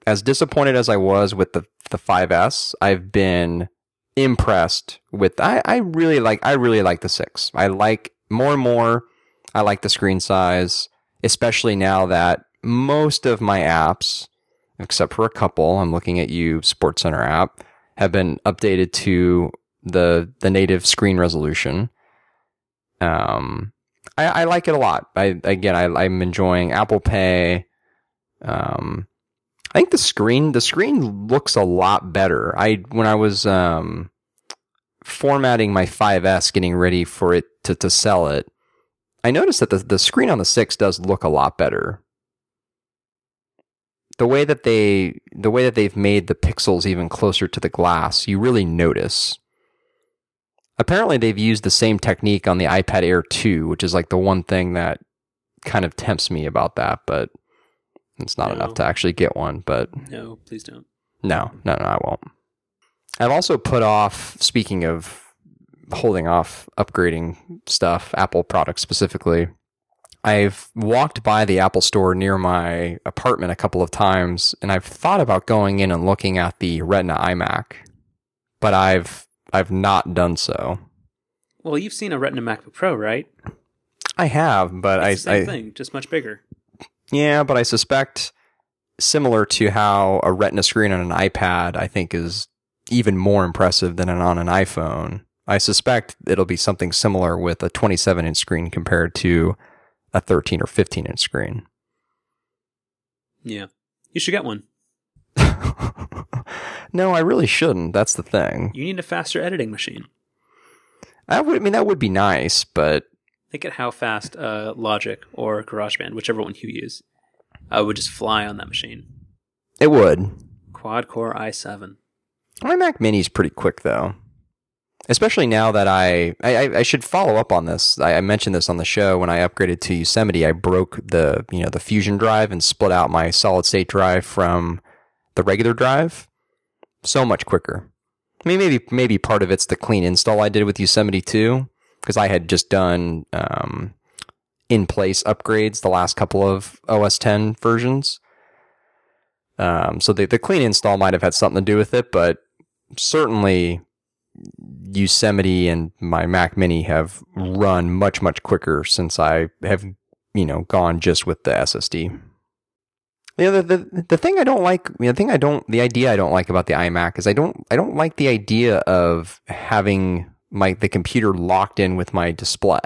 As disappointed as I was with the the 5S, I've been impressed with. I I really like. I really like the six. I like more and more. I like the screen size, especially now that most of my apps, except for a couple, I'm looking at you, SportsCenter app, have been updated to the the native screen resolution. Um, I, I like it a lot. I again, I, I'm enjoying Apple Pay. Um, I think the screen the screen looks a lot better. I when I was um formatting my 5S, getting ready for it to to sell it, I noticed that the the screen on the six does look a lot better the way that they the way that they've made the pixels even closer to the glass, you really notice. Apparently they've used the same technique on the iPad Air 2, which is like the one thing that kind of tempts me about that, but it's not No. enough to actually get one, but No, please don't. no, no, no, I won't. I've also put off, speaking of holding off upgrading stuff, Apple products specifically, I've walked by the Apple store near my apartment a couple of times and I've thought about going in and looking at the Retina iMac, but I've I've not done so. Well, you've seen a Retina MacBook Pro, right? I have, but It's the I, same I thing, just much bigger. yeah, but I suspect similar to how a Retina screen on an iPad I think is even more impressive than an on an iPhone. I suspect it'll be something similar with a 27 inch screen compared to a 13 or 15 inch screen. Yeah, you should get one. no, I really shouldn't. That's the thing. You need a faster editing machine. I would I mean that would be nice, but Think at how fast uh, Logic or GarageBand, whichever one you use, uh, would just fly on that machine. it would. Quad Core i7. My Mac Mini's pretty quick though. Especially now that I, I, I should follow up on this. I, mentioned this on the show when I upgraded to Yosemite. I broke the you know the Fusion drive and split out my solid state drive from the regular drive. So much quicker. I mean, maybe maybe part of it's the clean install I did with Yosemite too, because I had just done um, in place upgrades the last couple of OS 10 versions. Um, so the the clean install might have had something to do with it, but certainly Yosemite and my Mac Mini have run much much quicker since I have you know, gone just with the SSD. You know, the, the the thing I don't like, the thing I don't, the idea I don't like about the iMac is I don't, I don't like the idea of having my the computer locked in with my display.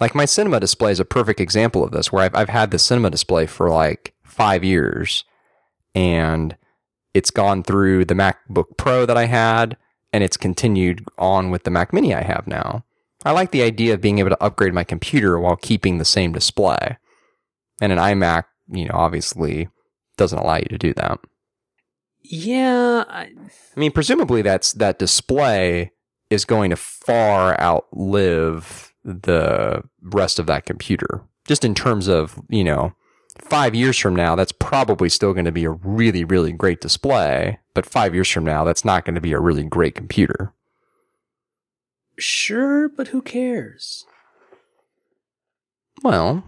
Like my cinema display is a perfect example of this, where I've I've had the cinema display for like five years, and it's gone through the MacBook Pro that I had, and it's continued on with the Mac Mini I have now. I like the idea of being able to upgrade my computer while keeping the same display. And an iMac, you know, obviously doesn't allow you to do that. Yeah, I, I mean, presumably that's that display is going to far outlive the rest of that computer. Just in terms of, you know, five years from now, that's probably still going to be a really, really great display. But five years from now, that's not going to be a really great computer. sure, but who cares? Well,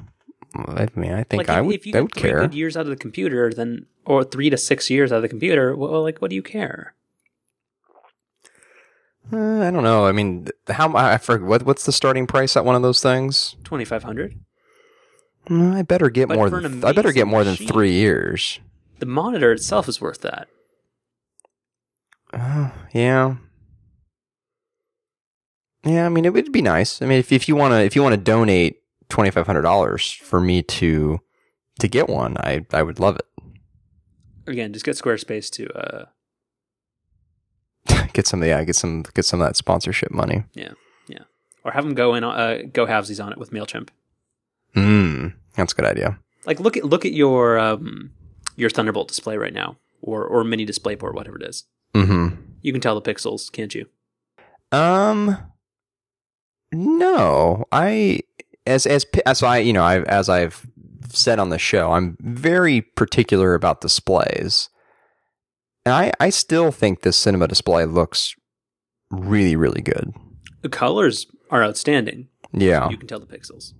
I mean, I think like, I would, if you I would three care. good years out of the computer, then or three to six years out of the computer, well, like, what do you care? Uh, I don't know. I mean, how I forget what what's the starting price at one of those things? Twenty five hundred. Mm, I better get But more than an I better get more than three years. The monitor itself is worth that. Uh, yeah. Yeah, I mean it would be nice. I mean if if you want to if you want to donate twenty five hundred dollars for me to to get one, I I would love it. Again, just get Squarespace to uh, get some yeah, get some get some of that sponsorship money. Yeah. Yeah. Or have them go in uh, go halvesies on it with Mailchimp. Mm, that's a good idea. Like look at look at your um, your Thunderbolt display right now, or or mini DisplayPort, whatever it is. Hmm You can tell the pixels, can't you? Um, no, I as as as I you know I as I've said on the show, I'm very particular about displays, and I I still think this cinema display looks really really good. The colors are outstanding. Yeah, You can tell the pixels.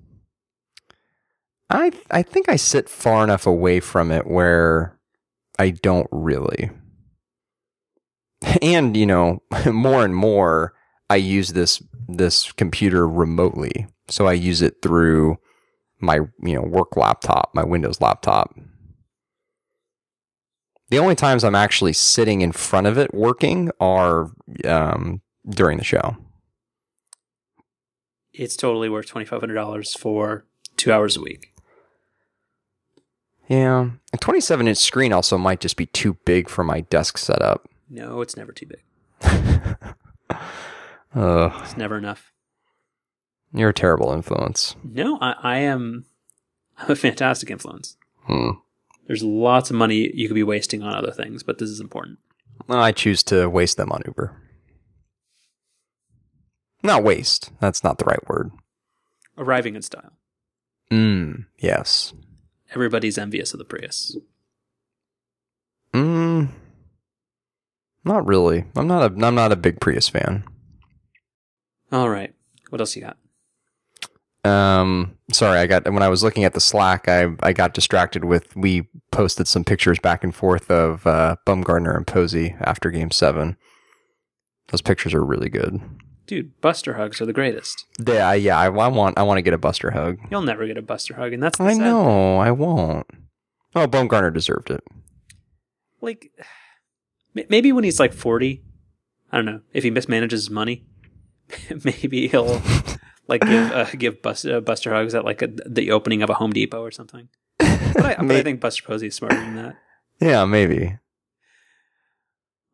I I think I sit far enough away from it where I don't really. And you know, more and more I use this this computer remotely. So I use it through my, you know, work laptop, my Windows laptop. The only times I'm actually sitting in front of it working are um, during the show. It's totally worth twenty five hundred dollars for two hours a week. Yeah. A 27 inch screen also might just be too big for my desk setup. No, it's never too big. Ugh, It's never enough. you're a terrible influence. No, I, I am. I'm a fantastic influence. Hmm. There's lots of money you could be wasting on other things, but this is important. I choose to waste them on Uber. Not waste. That's not the right word. Arriving in style. Mm, yes. Everybody's envious of the Prius. Mm, not really. I'm not a I'm not a big Prius fan. All right. What else you got? Um, sorry, I got when I was looking at the Slack, I I got distracted with we posted some pictures back and forth of uh, Bumgarner and Posey after Game Seven. Those pictures are really good. Dude, Buster hugs are the greatest. Yeah, yeah. I, I want I want to get a Buster hug. You'll never get a Buster hug, and that's the I know I won't. Oh, Bumgarner deserved it. like maybe when he's like 40 i don't know if he mismanages his money maybe he'll like give uh, give buster, uh, buster hugs at like a, the opening of a home depot or something but I, but I think buster posey is smarter than that Yeah, maybe.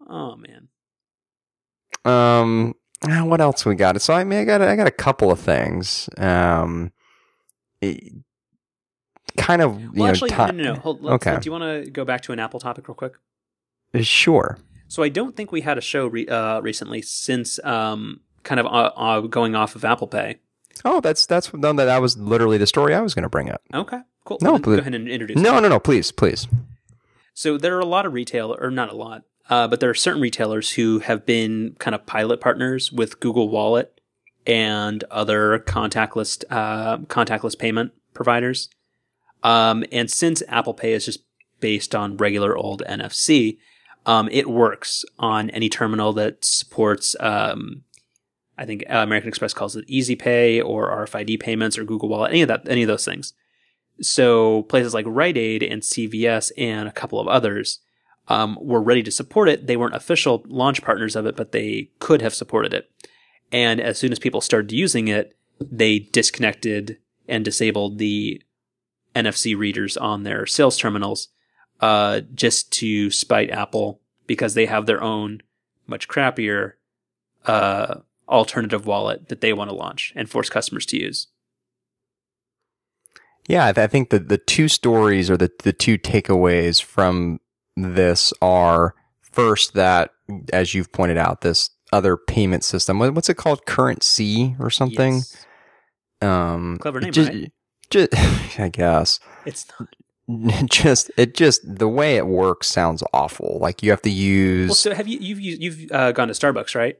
oh man Um, ah, what else we got? So I mean, I got I got a couple of things. Um, it- kind of you well know, actually ti- no no no Hold, Okay. do you want to go back to an apple topic real quick Sure. so i don't think we had a show re- uh, recently since um kind of uh, uh, going off of apple pay Oh, that's that's no, that that was literally the story I was going to bring up. okay cool No, Well, go ahead and introduce. No, no, no. Please, please. So there are a lot of retail, or not a lot, uh, but there are certain retailers who have been kind of pilot partners with Google Wallet and other contactless uh, contactless payment providers. Um, and since Apple Pay is just based on regular old NFC, um, it works on any terminal that supports um, I think uh, American Express calls it Easy Pay or RFID payments or Google Wallet, any of that, any of those things. So places like Rite Aid and CVS and a couple of others um, were ready to support it. They weren't official launch partners of it, but they could have supported it. And as soon as people started using it, they disconnected and disabled the NFC readers on their sales terminals uh, just to spite Apple because they have their own much crappier uh, alternative wallet that they want to launch and force customers to use. Yeah, I think the the two stories or the the two takeaways from this are first that as you've pointed out this other payment system what's it called CurrentC or something Yes. um Clever name, just, right? just I guess It's not. just it just the way it works sounds awful like you have to use Well, so have you you've used, you've uh, gone to Starbucks, right?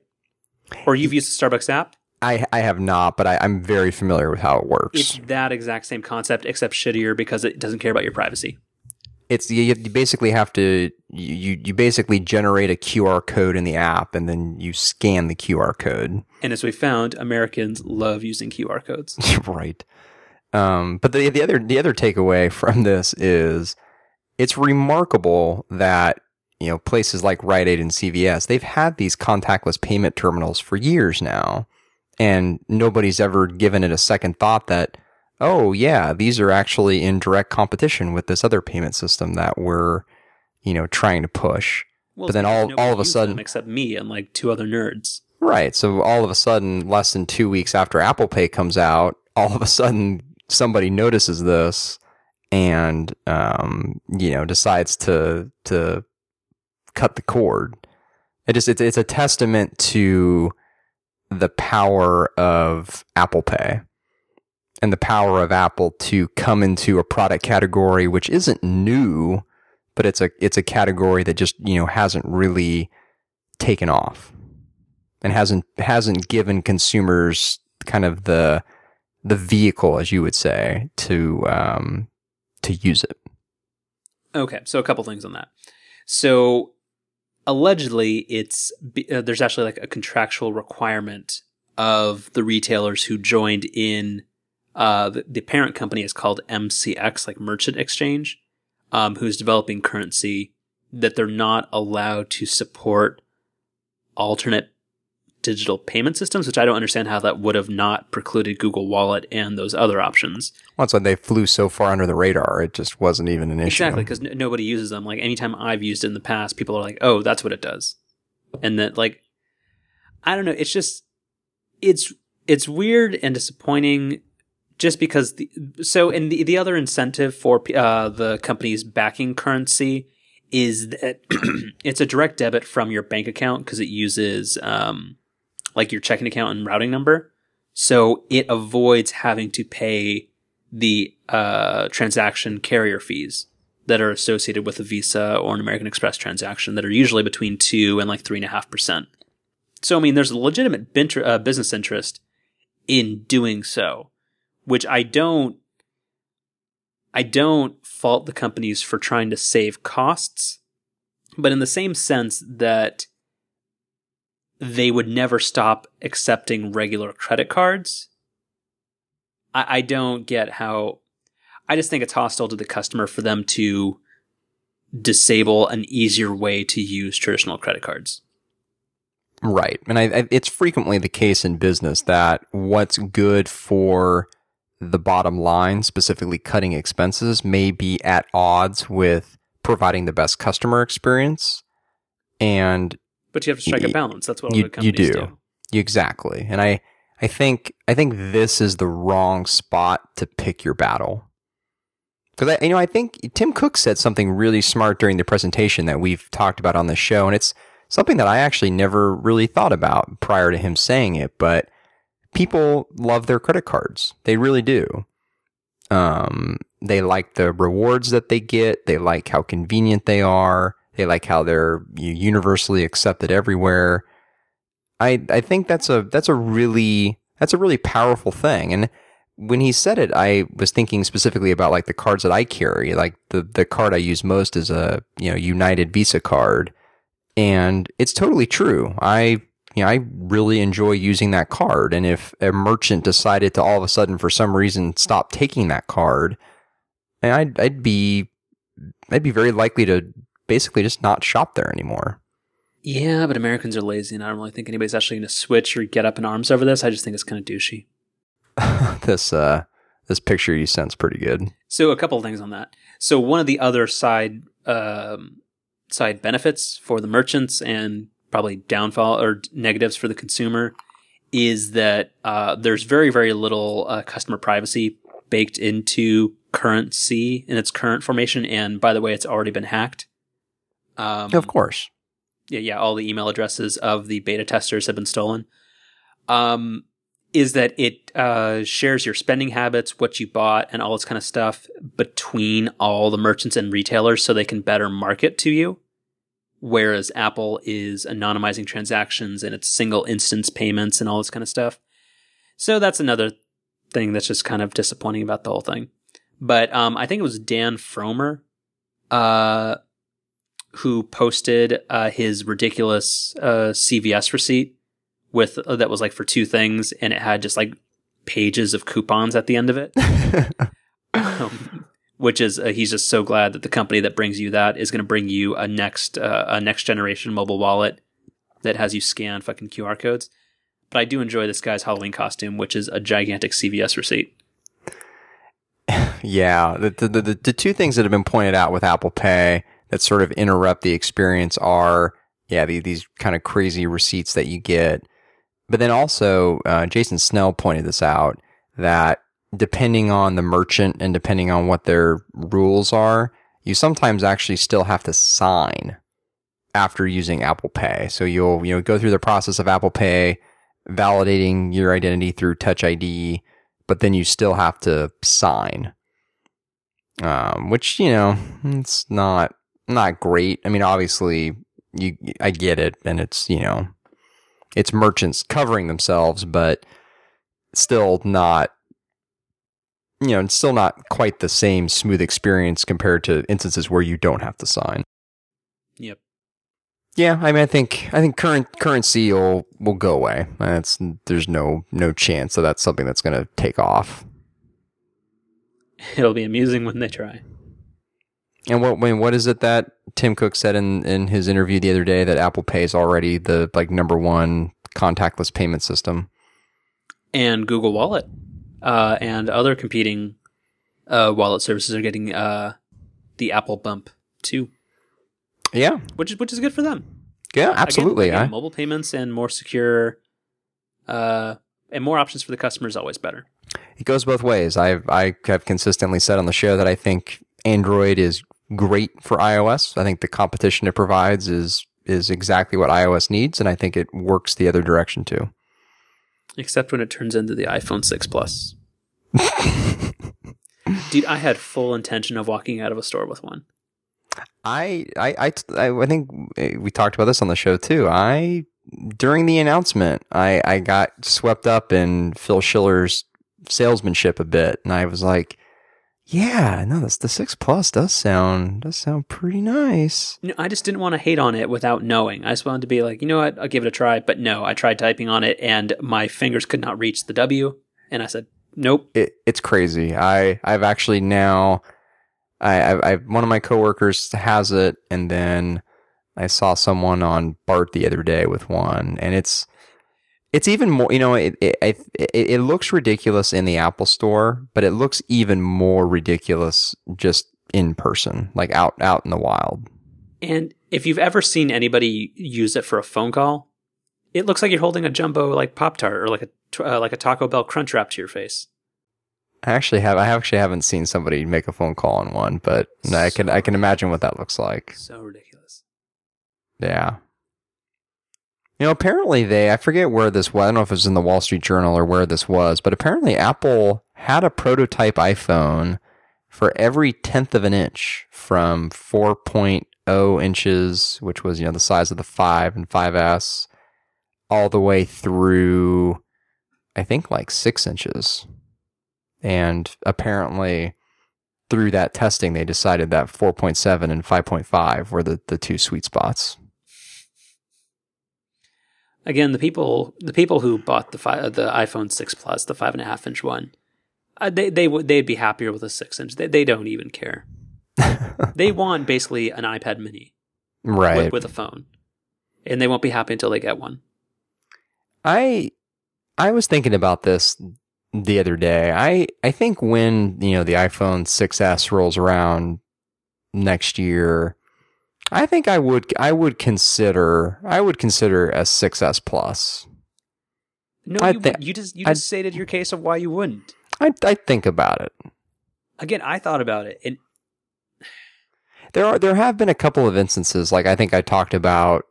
Or you've used the Starbucks app? I I have not but I, I'm very familiar with how it works It's that exact same concept, except shittier because it doesn't care about your privacy. it's you, you basically have to you you basically generate a QR code in the app and then you scan the QR code. And as we found, Americans love using QR codes. right. Um, but the the other the other takeaway from this is it's remarkable that you know places like Rite Aid and CVS they've had these contactless payment terminals for years now, and nobody's ever given it a second thought that oh yeah these are actually in direct competition with this other payment system that we're you know trying to push. Well, But then all- all of a sudden- except me and like two other nerds. Right. So all of a sudden, less than two weeks after Apple Pay comes out, all of a sudden somebody notices this and um, you know decides to to cut the cord. It just it's it's a testament to the power of Apple Pay and the power of Apple to come into a product category which isn't new, but it's a it's a category that just you know hasn't really taken off and hasn't hasn't given consumers kind of the the vehicle, as you would say, to um, to use it. Okay, so a couple things on that. So allegedly, it's uh, there's actually like a contractual requirement of the retailers who joined in. Uh, the, the parent company is called MCX, like Merchant Exchange, um, who's developing CurrentC that they're not allowed to support alternate digital payment systems, which I don't understand how that would have not precluded Google Wallet and those other options. Once when they flew so far under the radar, it just wasn't even an issue. Exactly, because n- nobody uses them. Like anytime I've used it in the past, people are like, "Oh, that's what it does," and that like, I don't know. It's just it's it's weird and disappointing, just because the so and the the other incentive for uh, the company's backing CurrentC is that it's a direct debit from your bank account because it uses um like your checking account and routing number, so it avoids having to pay the uh, transaction carrier fees that are associated with a Visa or an American Express transaction that are usually between two and like three and a half percent. So I mean, there's a legitimate uh, business interest in doing so, which I don't. I don't fault the companies for trying to save costs, but in the same sense that they would never stop accepting regular credit cards. I, I don't get how. I just think it's hostile to the customer for them to disable an easier way to use traditional credit cards. Right. And I, I, it's frequently the case in business that what's good for the bottom line, specifically cutting expenses, may be at odds with providing the best customer experience. And But you have to strike a balance. That's what all you- the companies you do. do. exactly. And I, I think, I think this is the wrong spot to pick your battle. Because I, you know, I think Tim Cook said something really smart during the presentation that we've talked about on the show, and it's something that I actually never really thought about prior to him saying it. But people love their credit cards; they really do. Um, they like the rewards that they get. They like how convenient they are. They like how they're universally accepted everywhere. I I think that's a that's a really that's a really powerful thing. And when he said it, I was thinking specifically about like the cards that I carry. Like the the card I use most is a you know United Visa card, and it's totally true. I you know, I really enjoy using that card. And if a merchant decided to all of a sudden, for some reason, stop taking that card, I'd, I'd be, I'd be very likely to basically just not shop there anymore. Yeah, but Americans are lazy, and I don't really think anybody's actually going to switch or get up in arms over this. I just think it's kind of douchey. this, uh, this picture you sent's pretty good. So a couple of things on that. So one of the other side um, side benefits for the merchants and probably downfall or negatives for the consumer is that uh, there's very very little uh, customer privacy baked into CurrentC in its current formation. And by the way, it's already been hacked. Um, of course. Yeah, yeah. All the email addresses of the beta testers have been stolen. Um, is that it uh, shares your spending habits, what you bought, and all this kind of stuff between all the merchants and retailers so they can better market to you. Whereas Apple is anonymizing transactions and it's single instance payments and all this kind of stuff. So that's another thing that's just kind of disappointing about the whole thing. But um, I think it was Dan Frommer uh, who posted uh, his ridiculous uh, CVS receipt with uh, that was like for two things, and it had just like pages of coupons at the end of it. um, which is uh, he's just so glad that the company that brings you that is going to bring you a next uh, a next generation mobile wallet that has you scan fucking QR codes. But I do enjoy this guy's Halloween costume, which is a gigantic CVS receipt. Yeah, the, the the the two things that have been pointed out with Apple Pay that sort of interrupt the experience are yeah the, these kind of crazy receipts that you get but then also, uh, Jason Snell pointed this out that depending on the merchant and depending on what their rules are, you sometimes actually still have to sign after using Apple Pay. So you'll, you know, go through the process of Apple Pay, validating your identity through Touch ID, but then you still have to sign. Um, which, you know, it's not, not great. I mean, obviously you, I get it and it's, you know, it's merchants covering themselves, but still not you know, it's still not quite the same smooth experience compared to instances where you don't have to sign. Yep. Yeah, I mean, I think I think current CurrentC will will go away. It's there's no no chance that that's something that's going to take off. It'll be amusing when they try. And what I mean, what is it that Tim Cook said in, in his interview the other day that Apple Pay is already the like number one contactless payment system? And Google Wallet uh, and other competing uh, wallet services are getting uh, the Apple bump too. Yeah, which is which is good for them. Yeah, absolutely. Again, again, mobile payments and more secure, uh, and more options for the customer is always better. It goes both ways. I've I have consistently said on the show that I think Android is great for iOS. I think the competition it provides is is exactly what iOS needs, and I think it works the other direction too. Except when it turns into the iPhone 6 Plus. Dude, I had full intention of walking out of a store with one. I, I, I, I think we talked about this on the show too. I, during the announcement, I, I got swept up in Phil Schiller's salesmanship a bit, and I was like, yeah, no, that's the six plus does sound does sound pretty nice. No, I just didn't want to hate on it without knowing. I just wanted to be like, you know what, I'll give it a try. But no, I tried typing on it and my fingers could not reach the W, and I said, nope. It, it's crazy. I I've actually now, I, I, I one of my coworkers has it, and then I saw someone on BART the other day with one, and it's it's even more, you know, it, it, it, it looks ridiculous in the Apple store, but it looks even more ridiculous just in person, like out, out in the wild. And if you've ever seen anybody use it for a phone call, it looks like you're holding a jumbo like Pop Tart or like a, uh, like a Taco Bell crunch wrap to your face. I actually have. I actually haven't seen somebody make a phone call on one, but so, I can. I can imagine what that looks like. So ridiculous. Yeah. You know, apparently they, I forget where this was, I don't know if it was in the Wall Street Journal or where this was, but apparently Apple had a prototype iPhone for every tenth of an inch from 4.0 inches, which was, you know, the size of the 5 and 5S, all the way through, I think, like 6 inches. And apparently, through that testing, they decided that 4.7 and 5.5 were the, the two sweet spots. Again, the people the people who bought the fi- the iPhone six plus, the five and a half inch one, uh, they they would they'd be happier with a six inch. They they don't even care. they want basically an iPad Mini right. with, with a phone, and they won't be happy until they get one. I I was thinking about this the other day. I I think when you know the iPhone 6s rolls around next year, I think I would I would consider I would consider a 6s plus. No, I you, thi- you just you just stated your case of why you wouldn't. I I think about it. Again, I thought about it, and There are there have been a couple of instances like I think I talked about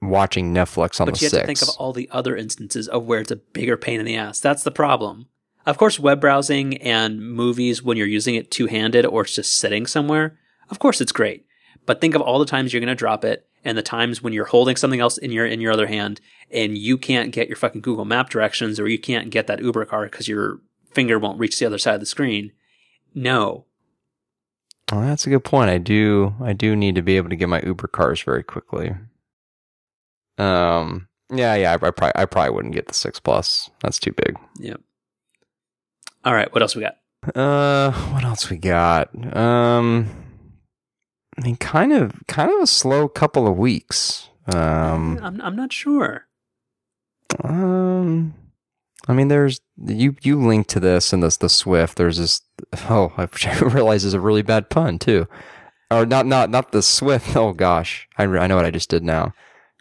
watching Netflix on but the you have to think of all the other instances of where it's a bigger pain in the ass. That's the problem. Of course, web browsing and movies when you're using it two handed or it's just sitting somewhere, of course it's great. But think of all the times you're going to drop it and the times when you're holding something else in your in your other hand and you can't get your fucking Google Map directions or you can't get that Uber car because your finger won't reach the other side of the screen. No, Oh, that's a good point. I do I do need to be able to get my Uber cars very quickly. Um yeah, yeah, I, I probably I probably wouldn't get the 6 plus. That's too big. Yep. All right, what else we got? Uh what else we got? Um I mean kind of kind of a slow couple of weeks. Um I'm I'm not sure. Um, I mean, there's you you link to this and this the Swift. There's this. Oh, I realize is a really bad pun too, or not not not the Swift. Oh gosh, I I know what I just did now.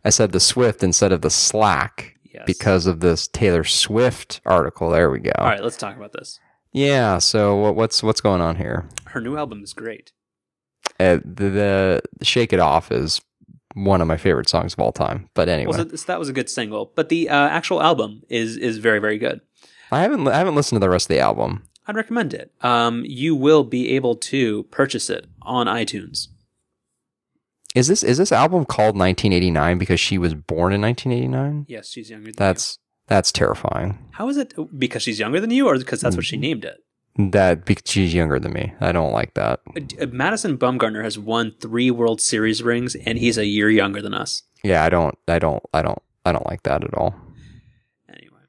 I said the Swift instead of the Slack Yes. because of this Taylor Swift article. There we go. All right, let's talk about this. Yeah. So what, what's what's going on here? Her new album is great. Uh, the, the Shake It Off is one of my favorite songs of all time. But anyway, Well, so, that was a good single, but the uh, actual album is is very very good. I haven't I haven't listened to the rest of the album. I'd recommend it. Um, you will be able to purchase it on iTunes. Is this is this album called 1989 because she was born in 1989? Yes, she's younger than That's that's terrifying. How is it? Because she's younger than you, or because that's what Mm. she named it? That because she's younger than me. I don't like that. Uh, Madison Bumgarner has won three World Series rings, and he's a year younger than us. Yeah, I don't I don't I don't I don't like that at all. Anyway,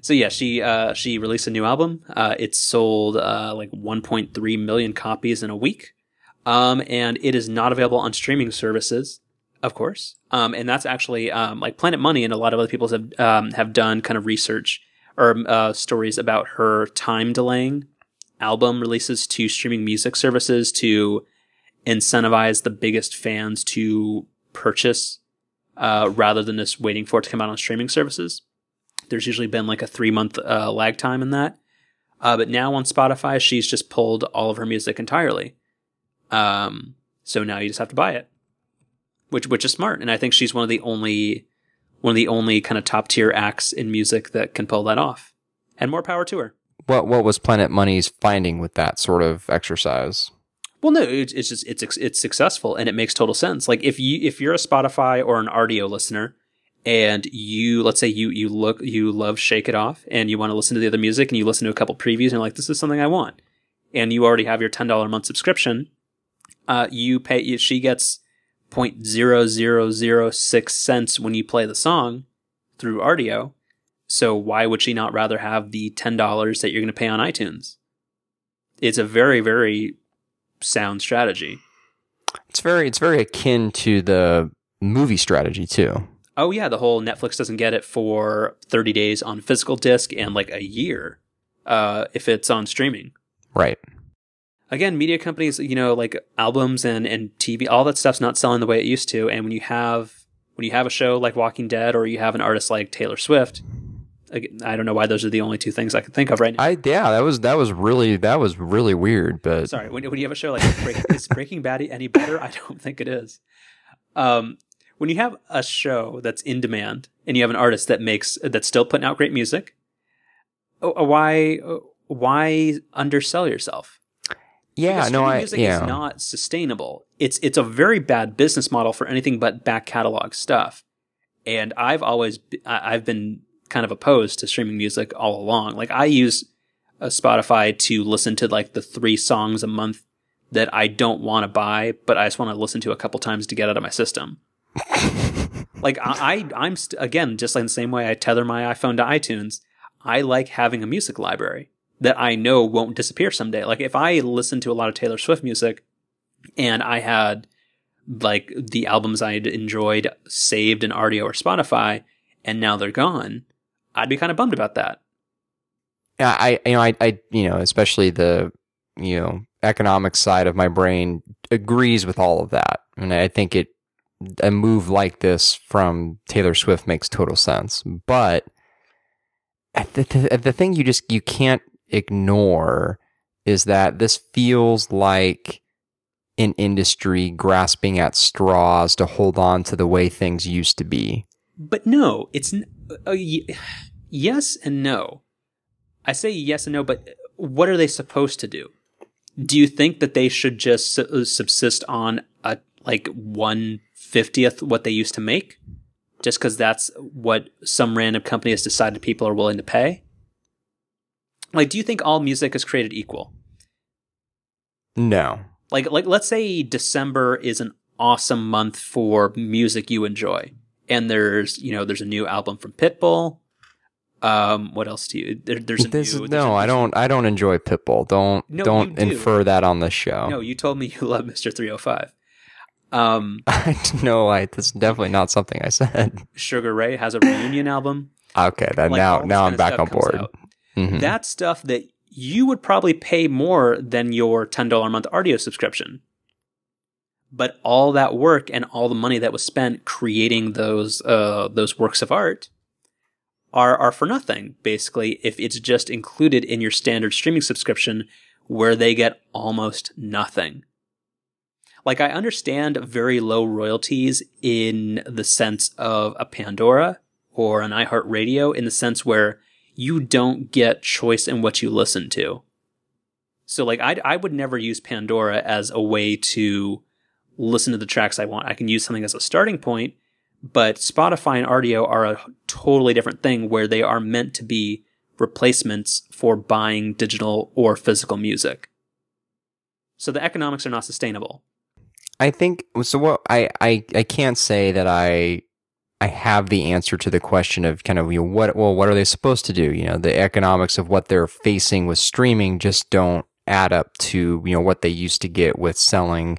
so yeah, she uh, she released a new album. Uh, it sold uh, like 1.3 million copies in a week, um, and it is not available on streaming services, of course. Um, and that's actually um, like Planet Money and a lot of other people have um, have done kind of research or uh, stories about her time delaying album releases to streaming music services to incentivize the biggest fans to purchase uh, rather than just waiting for it to come out on streaming services. There's usually been like a three month uh, lag time in that. Uh, but now on Spotify, she's just pulled all of her music entirely. Um, so now you just have to buy it, which which is smart. And I think she's one of the only one of the only kind of top tier acts in music that can pull that off. And more power to her. What what was Planet Money's finding with that sort of exercise? Well, no, it's, it's just it's it's successful and it makes total sense. Like if you if you're a Spotify or an Rdio listener and you let's say you you look you love Shake It Off and you want to listen to the other music and you listen to a couple previews and you're like this is something I want and you already have your ten dollar a month subscription, uh, you pay she gets point zero zero zero six cents when you play the song through Rdio. So why would she not rather have the ten dollars that you're going to pay on iTunes? It's a very very sound strategy. It's very it's very akin to the movie strategy too. Oh yeah, the whole Netflix doesn't get it for 30 days on physical disc and like a year uh, if it's on streaming. Right. Again, media companies, you know, like albums and, and TV, all that stuff's not selling the way it used to. And when you have when you have a show like Walking Dead or you have an artist like Taylor Swift, I don't know why those are the only two things I can think of right now. I yeah, that was that was really that was really weird, but Sorry, when, when you have a show like Break, is Breaking Bad any better? I don't think it is. Um, when you have a show that's in demand and you have an artist that makes that's still putting out great music, uh, why uh, why undersell yourself? Yeah, Because no, I music yeah. is not sustainable. It's it's a very bad business model for anything but back catalog stuff. And I've always I've been kind of opposed to streaming music all along. Like I use uh, Spotify to listen to like the three songs a month that I don't want to buy, but I just want to listen to a couple times to get out of my system. like I, I I'm st- again just like the same way I tether my iPhone to iTunes. I like having a music library that I know won't disappear someday. Like if I listened to a lot of Taylor Swift music and I had like the albums I'd enjoyed saved in Rdio or Spotify and now they're gone, I'd be kind of bummed about that. Yeah, I you know I, I you know especially the you know economic side of my brain agrees with all of that, and I think it a move like this from Taylor Swift makes total sense. But the, the, the thing you just you can't ignore is that this feels like an industry grasping at straws to hold on to the way things used to be. But no, it's uh, yes and no. I say yes and no, but what are they supposed to do? Do you think that they should just su- subsist on a like one fiftieth what they used to make, just because that's what some random company has decided people are willing to pay? Like, do you think all music is created equal? No. Like, like let's say December is an awesome month for music you enjoy, and there's you know there's a new album from Pitbull. Um, what else do you? There, there's a This new. there's no, I I don't. I don't enjoy Pitbull. Don't No, don't do. infer that on the show. No, you told me you love Mr. 305. Um, no, I. That's definitely not something I said. Sugar Ray has a reunion album. Okay, then Like, now now I'm back on board. out. Mhm. That's stuff that you would probably pay more than your $10 a month Rdio subscription. But all that work and all the money that was spent creating those uh, those works of art are are for nothing, basically, if it's just included in your standard streaming subscription where they get almost nothing. Like I understand very low royalties in the sense of a Pandora or an iHeartRadio in the sense where you don't get choice in what you listen to. So like I I would never use Pandora as a way to listen to the tracks I want. I can use something as a starting point, but Spotify and Rdio are a totally different thing where they are meant to be replacements for buying digital or physical music. So the economics are not sustainable. I think so. What I, I I can't say that I I have the answer to the question of kind of you know, what well what are they supposed to do? You know, the economics of what they're facing with streaming just don't add up to you know what they used to get with selling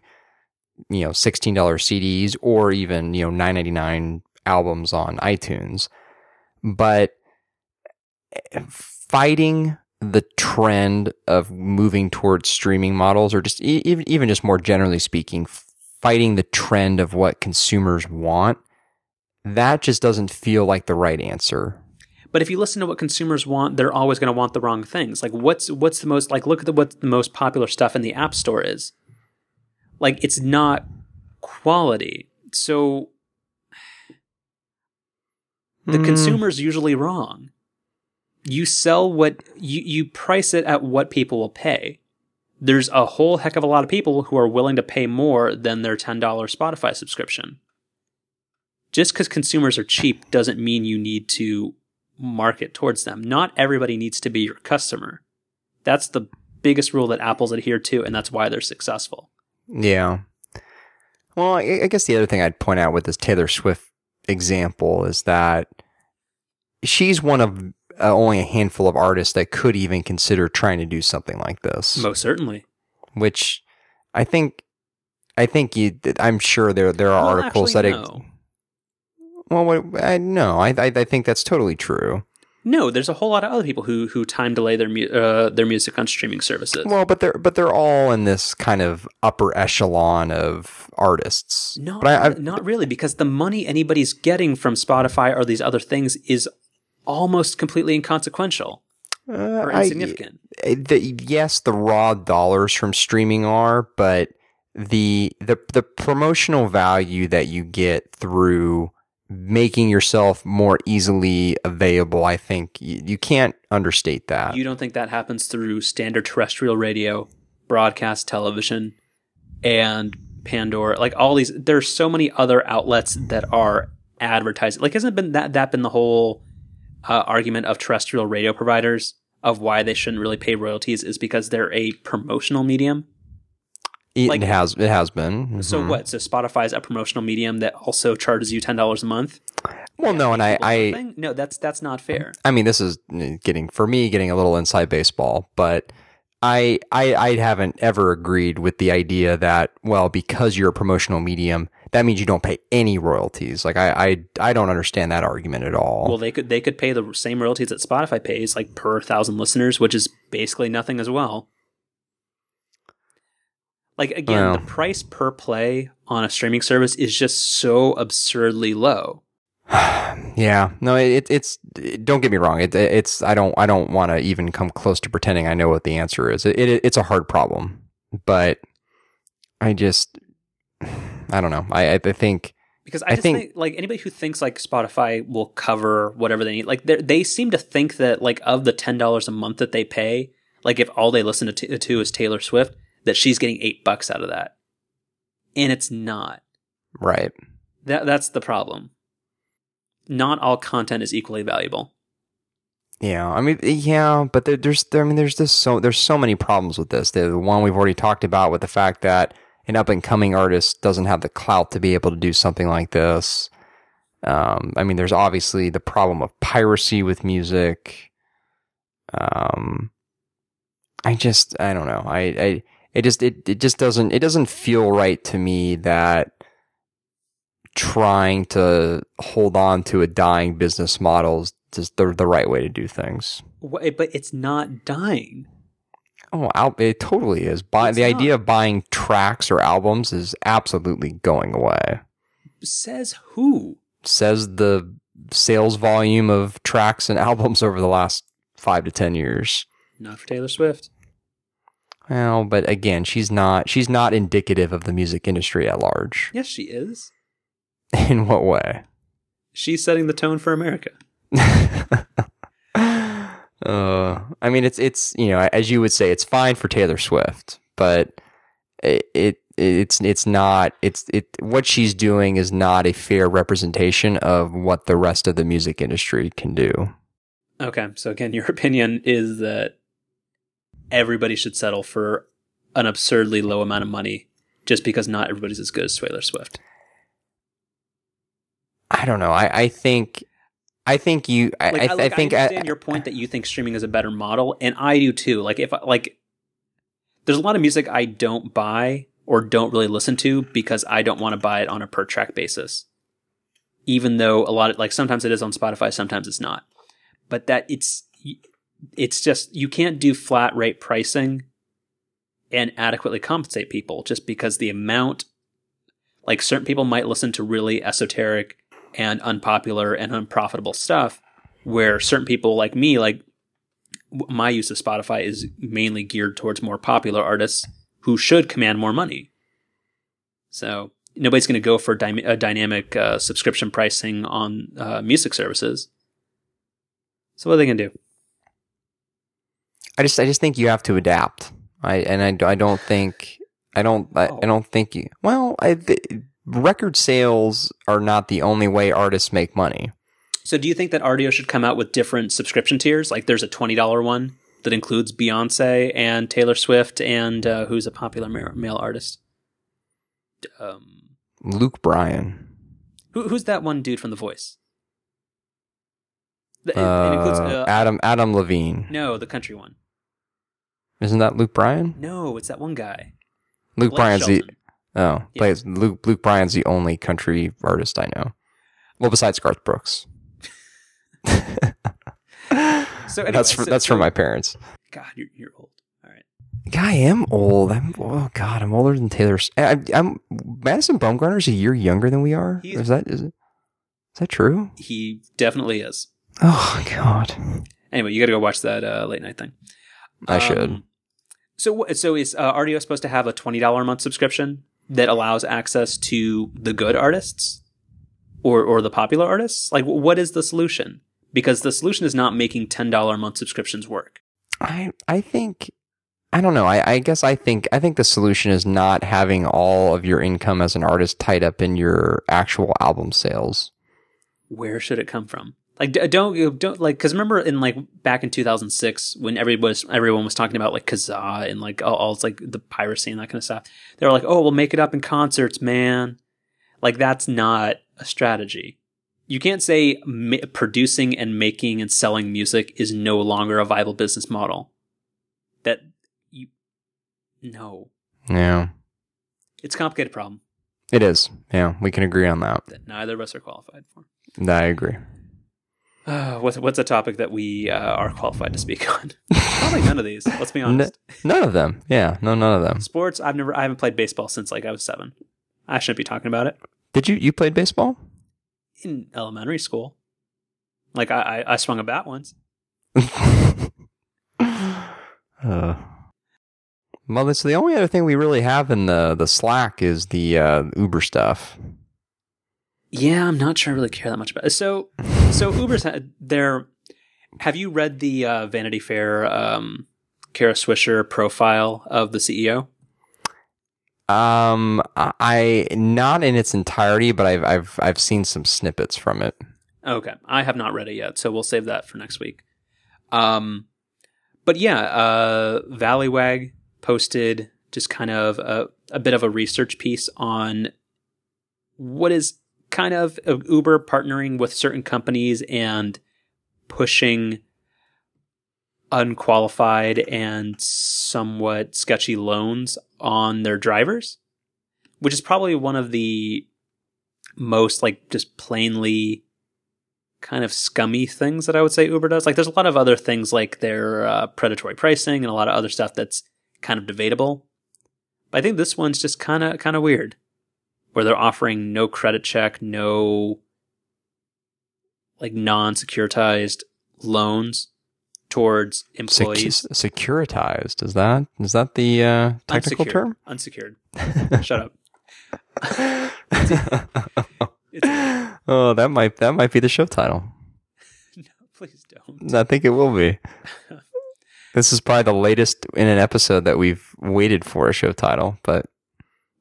you know sixteen dollar CDs or even you know nine ninety nine albums on iTunes, but eh, fighting the trend of moving towards streaming models or just even even just more generally speaking fighting the trend of what consumers want that just doesn't feel like the right answer But if you listen to what consumers want, they're always going to want the wrong things. Like what's what's the most like look at the, what the most popular stuff in the App Store is. Like it's not quality. So the Hmm. consumer's usually wrong. You sell what you you price it at what people will pay. There's a whole heck of a lot of people who are willing to pay more than their $10 Spotify subscription. Just because consumers are cheap doesn't mean you need to market towards them. Not everybody needs to be your customer. That's the biggest rule that Apple's adhered to, and that's why they're successful. Yeah. Well, I, I guess the other thing I'd point out with this Taylor Swift example is that she's one of uh, only a handful of artists that could even consider trying to do something like this. Most certainly. Which I think, I think you. I'm sure there there are Well, articles that. No. Well, what, I no, I, I I think that's totally true. No, there's a whole lot of other people who who time delay their mu- uh, their music on streaming services. Well, but they're but they're all in this kind of upper echelon of artists. No, but I, I, not really, because the money anybody's getting from Spotify or these other things is almost completely inconsequential uh, or I- insignificant. the, yes, the raw dollars from streaming are, but the the the promotional value that you get through making yourself more easily available, I think you, you can't understate that. you don't think that happens through standard terrestrial radio, broadcast television, and Pandora? Like all these, there's so many other outlets that are advertising. Like, hasn't been that that been the whole uh, argument of terrestrial radio providers of why they shouldn't really pay royalties is because they're a promotional medium? It Like- has it has been. So Mhm. what? So Spotify is a promotional medium that also charges you ten dollars a month. Well, no, and I I no, that's that's not fair. I mean, this is getting for me getting a little inside baseball, but I, I I haven't ever agreed with the idea that well, because you're a promotional medium, that means you don't pay any royalties. Like I I, I don't understand that argument at all. Well, they could they could pay the same royalties that Spotify pays, like per thousand listeners, which is basically nothing as well. Like again, Well. the price per play on a streaming service is just so absurdly low. yeah, no, it, it's don't get me wrong. It, it's I don't I don't want to even come close to pretending I know what the answer is. It, it it's a hard problem, but I just I don't know. I I think Because I, I just think- think, like anybody who thinks like Spotify will cover whatever they need, like they they seem to think that like of the ten dollars a month that they pay, like if all they listen to, to is Taylor Swift, that she's getting eight bucks out of that, and it's not. right. That that's the problem. Not all content is equally valuable. Yeah, I mean, yeah, but there, there's, there, I mean, there's this so there's so many problems with this. The, the one we've already talked about with the fact that an up and coming artist doesn't have the clout to be able to do something like this. Um, I mean, there's obviously the problem of piracy with music. Um, I just, I don't know. I, I, it just, it, it just doesn't, it doesn't feel right to me that trying to hold on to a dying business model is just the, the right way to do things. But it's not dying. Oh, it totally is. Buy, the idea of buying tracks or albums is absolutely going away. Says who? Says the sales volume of tracks and albums over the last five to ten years. Not for Taylor Swift. Well, but again, she's not she's not indicative of the music industry at large. Yes, she is. In what way? She's setting the tone for America. uh, I mean, it's it's you know, as you would say, it's fine for Taylor Swift, but it, it it's it's not it's it what she's doing is not a fair representation of what the rest of the music industry can do. Okay, so again, your opinion is that everybody should settle for an absurdly low amount of money just because not everybody's as good as Taylor Swift. I don't know. I I think I think you I Like, I, I, like, I think I I, understand your point that you think streaming is a better model, and I do too. Like if like, there's a lot of music I don't buy or don't really listen to because I don't want to buy it on a per track basis. Even though a lot of like sometimes it is on Spotify, sometimes it's not. But that it's it's just you can't do flat rate pricing and adequately compensate people just because the amount like certain people might listen to really esoteric and unpopular and unprofitable stuff where certain people like me like my use of spotify is mainly geared towards more popular artists who should command more money. So nobody's going to go for dy- a dynamic uh, subscription pricing on uh, music services. So what are they going to do I just I just think you have to adapt. I and I, I don't think I don't I. I don't think you well I the, record sales are not the only way artists make money. so do you think that Rdio should come out with different subscription tiers like there's a $20 one that includes beyonce and taylor swift and uh, who's a popular male artist um, Luke Bryan, Who, who's that one dude from The Voice? The- it includes uh, uh, Adam Adam Levine. no, the country one. Isn't that Luke Bryan? No, it's that one guy. Luke Blake Bryan's the oh, Yeah. plays Luke Luke Bryan's the only country artist I know. Well, besides Garth Brooks. So anyway, that's for, so- that's so- for my parents. God, you're, you're old. All right. I am old. I'm oh god, I'm older than Taylor. I, am Madison Bumgarner's a year younger than we are. He's- Is that is it? Is that true? He definitely is. Oh god. Anyway, you got to go watch that uh, late night thing. I should. So, so is uh, Rdio supposed to have a twenty dollar a month subscription that allows access to the good artists, or or the popular artists? Like, what is the solution? Because the solution is not making ten dollar a month subscriptions work. I I think I don't know. I, I guess I think I think the solution is not having all of your income as an artist tied up in your actual album sales. Where should it come from? Like uh, don't don't like because remember in like back in 2006 when everyone was everyone was talking about like Kazaa and like all, all it's like the piracy and that kind of stuff. They were like, oh, we'll make it up in concerts, man. Like that's not a strategy. You can't say ma- producing and making and selling music is no longer a viable business model. That you no, Yeah. it's a complicated problem It is. Yeah, we can agree on that. that neither of us are qualified for. I agree. Uh, what's what's a topic that we uh, are qualified to speak on? Probably none of these. Let's be honest. None of them. Yeah, no, none of them. Sports. I've never. I haven't played baseball since like I was seven. I shouldn't be talking about it Did you you played baseball? in elementary school. Like I, I, I swung a bat once. uh, well, this the only other thing we really have in the the Slack is the uh, Uber stuff. Yeah, I'm not sure I really care that much about it. So, so Uber's had their. Have you read the uh, Vanity Fair um, Kara Swisher profile of the CEO? Um, I not in its entirety, but I've I've I've seen some snippets from it. Okay, I have not read it yet, so we'll save that for next week. Um, but yeah, uh, Valleywag posted just kind of a, a bit of a research piece on what is kind of Uber partnering with certain companies and pushing unqualified and somewhat sketchy loans on their drivers, which is probably one of the most like just plainly kind of scummy things that I would say Uber does. Like there's a lot of other things like their uh, predatory pricing and a lot of other stuff that's kind of debatable. But I think this one's just kind of kind of weird, where they're offering no credit check, no like non-securitized loans towards Sec- employees. securitized is that is that the uh, technical unsecured, term? Unsecured. Shut up. It's, oh, that might that might be the show title. no, please don't. I think it will be. this is probably the latest in an episode that we've waited for a show title, but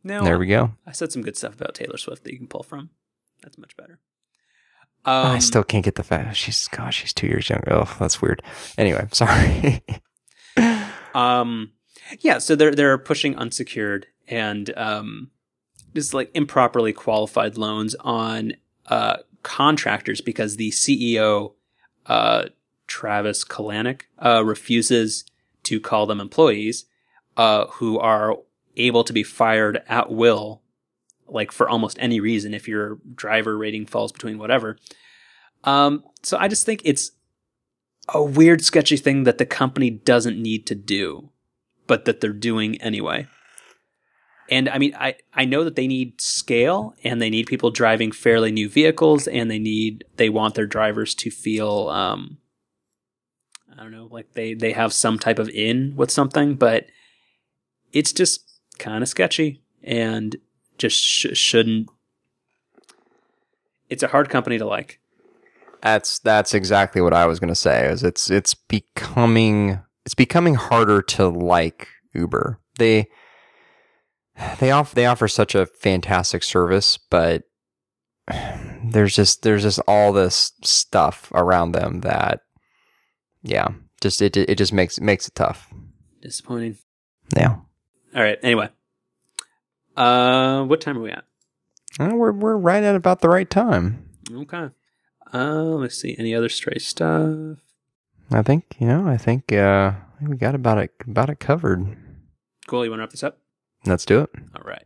No, there we go. I said some good stuff about Taylor Swift that you can pull from. That's much better. I Um, still can't get the fact she's gosh, she's two years younger. Oh, that's weird. Anyway, sorry. Um, yeah, so they're they're pushing unsecured and um, just like improperly qualified loans on uh, contractors because the CEO uh, Travis Kalanick uh, refuses to call them employees uh, who are able to be fired at will, like for almost any reason if your driver rating falls between whatever. Um, so I just think it's a weird, sketchy thing that the company doesn't need to do, but that they're doing anyway. And I mean, I, I know that they need scale and they need people driving fairly new vehicles and they need, they want their drivers to feel, um, I don't know, like they, they have some type of in with something, but it's just kind of sketchy and just sh- shouldn't, it's a hard company to like. That's that's exactly what I was going to say. Is it's it's becoming it's becoming harder to like Uber. They they offer they offer such a fantastic service, but there's just there's just all this stuff around them that yeah, just it it just makes makes it tough. Disappointing. Yeah. All right. Anyway, uh, what time are we at? Uh, we're we're right at about the right time. Okay. Uh, let's see. Any other stray stuff? I think you know. I think uh, we got about it about it covered. Cool. You want to wrap this up? Let's do it. All right.